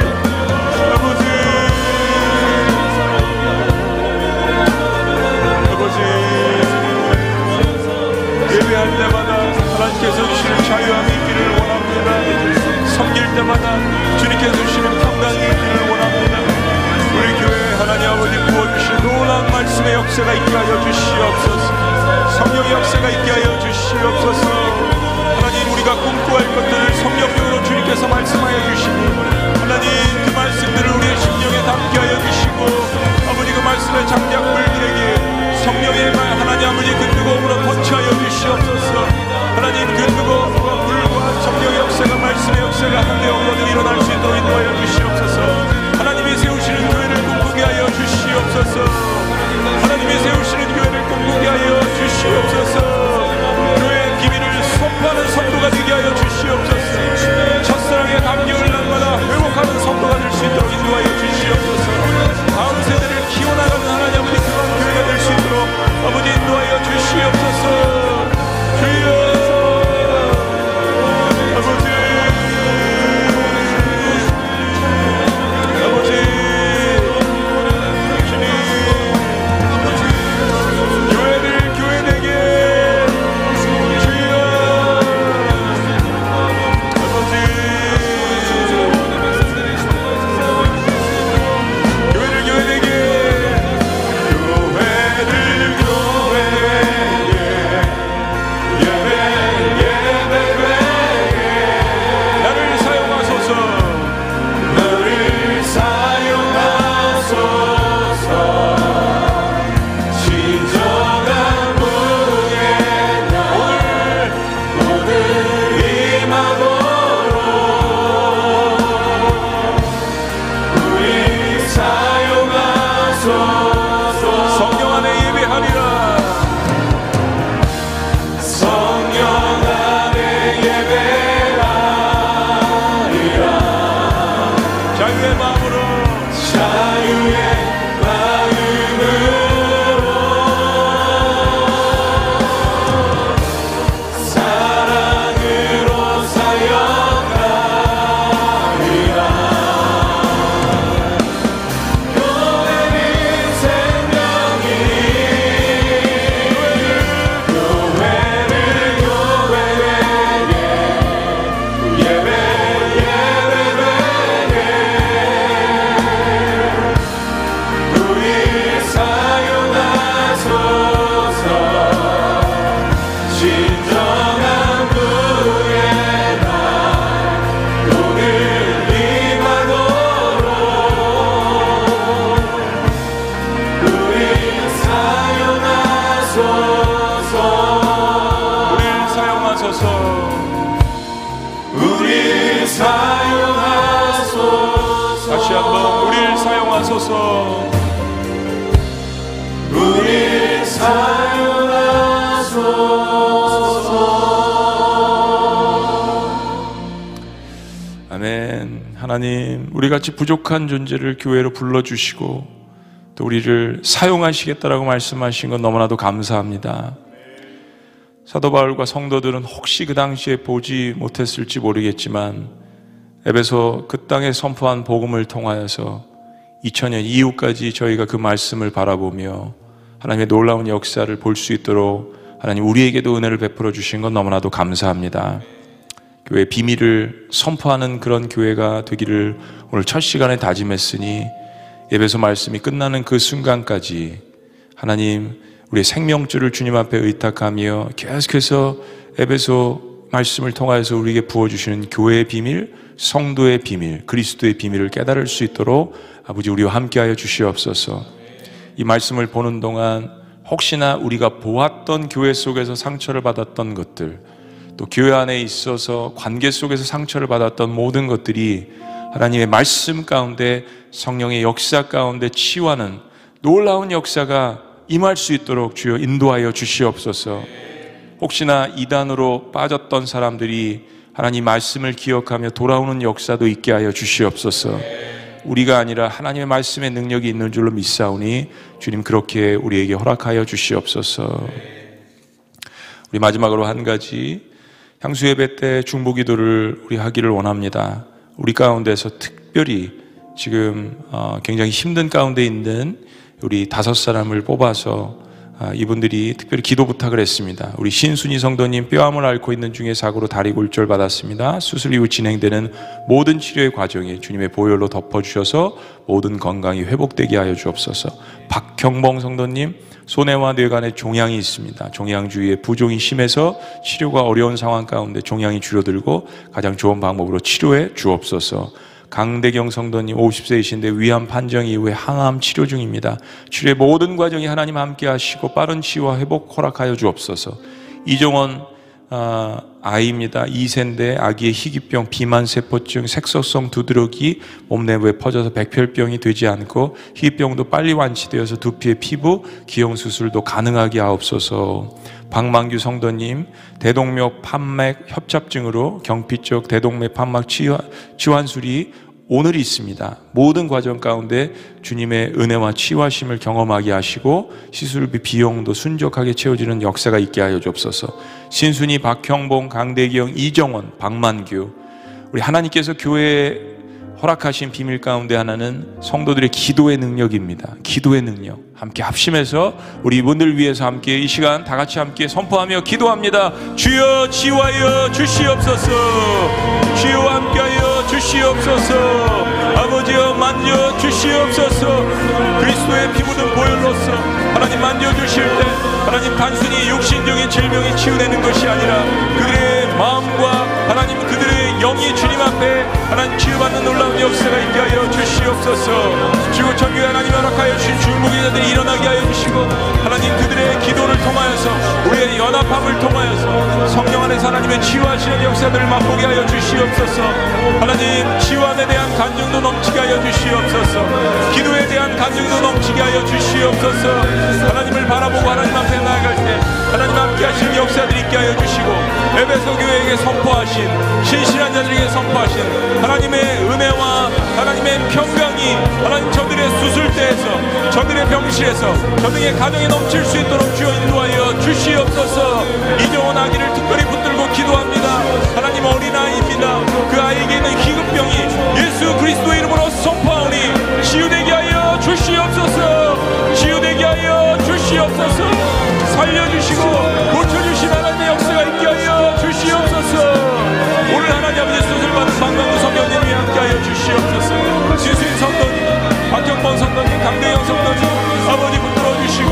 하나님 우리 같이 부족한 존재를 교회로 불러주시고 또 우리를 사용하시겠다라고 말씀하신 건 너무나도 감사합니다 사도 바울과 성도들은 혹시 그 당시에 보지 못했을지 모르겠지만 에베소 그 땅에 선포한 복음을 통하여서 2000년 이후까지 저희가 그 말씀을 바라보며 하나님의 놀라운 역사를 볼 수 있도록 하나님 우리에게도 은혜를 베풀어 주신 건 너무나도 감사합니다. 교회 비밀을 선포하는 그런 교회가 되기를 오늘 첫 시간에 다짐했으니 예배소 말씀이 끝나는 그 순간까지 하나님 우리의 생명줄을 주님 앞에 의탁하며 계속해서 에베소 말씀을 통하여서 우리에게 부어주시는 교회의 비밀, 성도의 비밀, 그리스도의 비밀을 깨달을 수 있도록 아버지 우리와 함께하여 주시옵소서. 이 말씀을 보는 동안 혹시나 우리가 보았던 교회 속에서 상처를 받았던 것들, 또 교회 안에 있어서 관계 속에서 상처를 받았던 모든 것들이 하나님의 말씀 가운데 성령의 역사 가운데 치유하는 놀라운 역사가 임할 수 있도록 주여 인도하여 주시옵소서. 혹시나 이단으로 빠졌던 사람들이 하나님 말씀을 기억하며 돌아오는 역사도 있게 하여 주시옵소서. 우리가 아니라 하나님의 말씀의 능력이 있는 줄로 믿사오니 주님 그렇게 우리에게 허락하여 주시옵소서. 우리 마지막으로 한 가지 향수 예배 때 중보 기도를 우리 하기를 원합니다. 우리 가운데서 특별히 지금 어, 굉장히 힘든 가운데 있는 우리 다섯 사람을 뽑아서 아, 이분들이 특별히 기도 부탁을 했습니다. 우리 신순희 성도님 뼈암을 앓고 있는 중에 사고로 다리 골절 받았습니다. 수술 이후 진행되는 모든 치료의 과정에 주님의 보혈로 덮어주셔서 모든 건강이 회복되게 하여 주옵소서. 박형봉 성도님 손해와 뇌관에 종양이 있습니다. 종양 주위에 부종이 심해서 치료가 어려운 상황 가운데 종양이 줄어들고 가장 좋은 방법으로 치료해 주옵소서. 강대경 성도님 50세이신데 위암 판정 이후에 항암 치료 중입니다. 치료의 모든 과정이 하나님 함께 하시고 빠른 치유와 회복 허락하여 주옵소서. 이종원 아, 아이입니다. 2세인데 아기의 희귀병, 비만세포증, 색소성 두드러기 몸 내부에 퍼져서 백혈병이 되지 않고 희귀병도 빨리 완치되어서 두피의 피부, 기형 수술도 가능하게 하옵소서. 박만규 성도님 대동맥 판맥 협착증으로 경피 쪽 대동맥 판막 치환, 치환술이 오늘 있습니다. 모든 과정 가운데 주님의 은혜와 치유하심을 경험하게 하시고 시술비 비용도 순적하게 채워지는 역사가 있게 하여 주옵소서. 신순이, 박형봉, 강대경, 이정원, 박만규 우리 하나님께서 교회에 허락하신 비밀 가운데 하나는 성도들의 기도의 능력입니다. 기도의 능력. 함께 합심해서 우리 이분들 위해서 함께 이 시간 다 같이 함께 선포하며 기도합니다. 주여 지와여 주시옵소서. 주여 함께하여 주시옵소서. 아버지여 만져 주시옵소서. 그리스도의 피 묻은 보혈로서 하나님 만져 주실 때 하나님 단순히 육신적인 질병이 치유되는 것이 아니라 그들의 마음과 하나님 그들의 영이 주님 앞에 하나님 치유받는 놀라운 역사가 있게 하여 주시옵소서. 주고 천국에 하나님 허락하여 주신 중보기자들이 일어나게 하여 주시고 하나님 그들의 기도를 통하여서 우리의 연합함을 통하여서 성령 안에서 하나님의 치유하시는 역사들을 맛보게 하여 주시옵소서. 하나님 치유함에 대한 간증도 넘치게 하여 주시옵소서. 기도에 대한 간증도 넘치게 하여 주시옵소서. 하나님을 바라보고 하나님 앞에 나아갈 때 하나님 함께 하시는 역사들이 있게 하여 주시고 에베소 교 회에게 선포하신 신실한 자들에게 선포하신 하나님의 은혜와 하나님의 평강이 하나님 저들의 수술대에서 저들의 병실에서 저들의 가정에 넘칠 수 있도록 주여 인도하여 주시옵소서. 이정원 아기를 특별히 붙들고 기도합니다. 하나님 어린아이입니다. 그 아이에게 있는 희극병이 예수 그리스도의 이름으로 선포하오니 치유되게 하여 주시옵소서. 치유되게 하여 주시옵소서. 살려주시고 고쳐주신 하 오늘 하나님 아버지 수술 받은 방광구 성령님이 함께하여 주시옵소서. 지수인 성도님 박경범 성도님 강대영 성도님 아버지 붙들어 주시고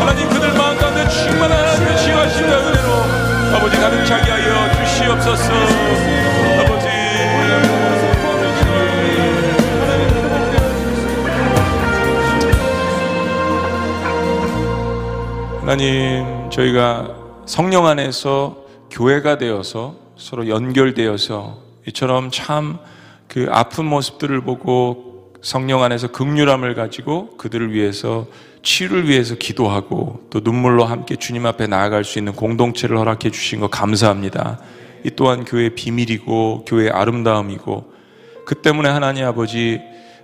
하나님 그들 마음 가운데 충만한 하나님의 지하신다 은혜로 아버지 가득 차게 하여 주시옵소서. 아버지. 하나님 저희가 성령 안에서 교회가 되어서 서로 연결되어서 이처럼 참 그 아픈 모습들을 보고 성령 안에서 극률함을 가지고 그들을 위해서 치유를 위해서 기도하고 또 눈물로 함께 주님 앞에 나아갈 수 있는 공동체를 허락해 주신 것 감사합니다. 이 또한 교회의 비밀이고 교회의 아름다움이고 그 때문에 하나님 아버지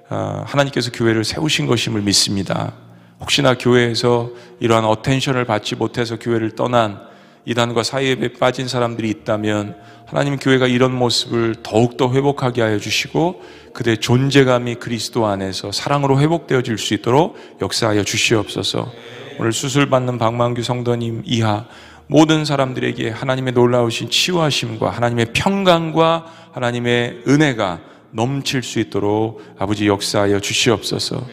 아, 하나님께서 교회를 세우신 것임을 믿습니다. 혹시나 교회에서 이러한 attention을 받지 못해서 교회를 떠난 이단과 사이비에 빠진 사람들이 있다면 하나님 교회가 이런 모습을 더욱더 회복하게 하여 주시고 그들의 존재감이 그리스도 안에서 사랑으로 회복되어질 수 있도록 역사하여 주시옵소서. 오늘 수술 받는 박만규 성도님 이하 모든 사람들에게 하나님의 놀라우신 치유하심과 하나님의 평강과 하나님의 은혜가 넘칠 수 있도록 아버지 역사하여 주시옵소서.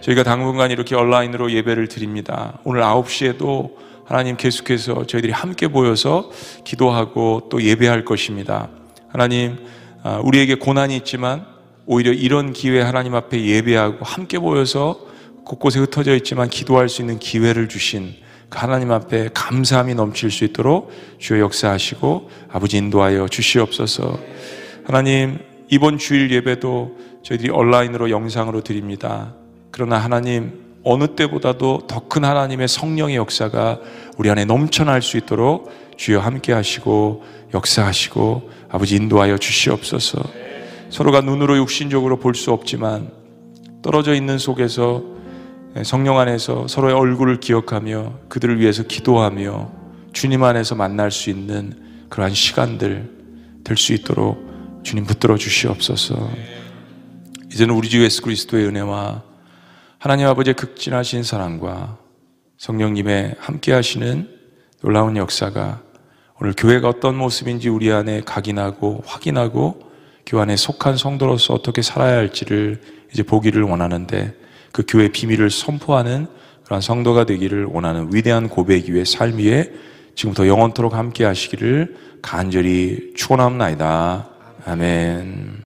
저희가 당분간 이렇게 온라인으로 예배를 드립니다. 오늘 9시에도 하나님 계속해서 저희들이 함께 모여서 기도하고 또 예배할 것입니다. 하나님, 아, 우리에게 고난이 있지만 오히려 이런 기회 하나님 앞에 예배하고 함께 모여서 곳곳에 흩어져 있지만 기도할 수 있는 기회를 주신 그 하나님 앞에 감사함이 넘칠 수 있도록 주여 역사하시고 아버지 인도하여 주시옵소서. 하나님, 이번 주일 예배도 저희들이 온라인으로 영상으로 드립니다. 그러나 하나님, 어느 때보다도 더 큰 하나님의 성령의 역사가 우리 안에 넘쳐날 수 있도록 주여 함께 하시고 역사하시고 아버지 인도하여 주시옵소서. 서로가 눈으로 육신적으로 볼 수 없지만 떨어져 있는 속에서 성령 안에서 서로의 얼굴을 기억하며 그들을 위해서 기도하며 주님 안에서 만날 수 있는 그러한 시간들 될 수 있도록 주님 붙들어 주시옵소서. 이제는 우리 주 예수 그리스도의 은혜와 하나님 아버지의 극진하신 사랑과 성령님의 함께 하시는 놀라운 역사가 오늘 교회가 어떤 모습인지 우리 안에 각인하고 확인하고 교회 안에 속한 성도로서 어떻게 살아야 할지를 이제 보기를 원하는데 그 교회 비밀을 선포하는 그런 성도가 되기를 원하는 위대한 고백 위의 삶 위에 지금부터 영원토록 함께 하시기를 간절히 축원합니다. 아멘.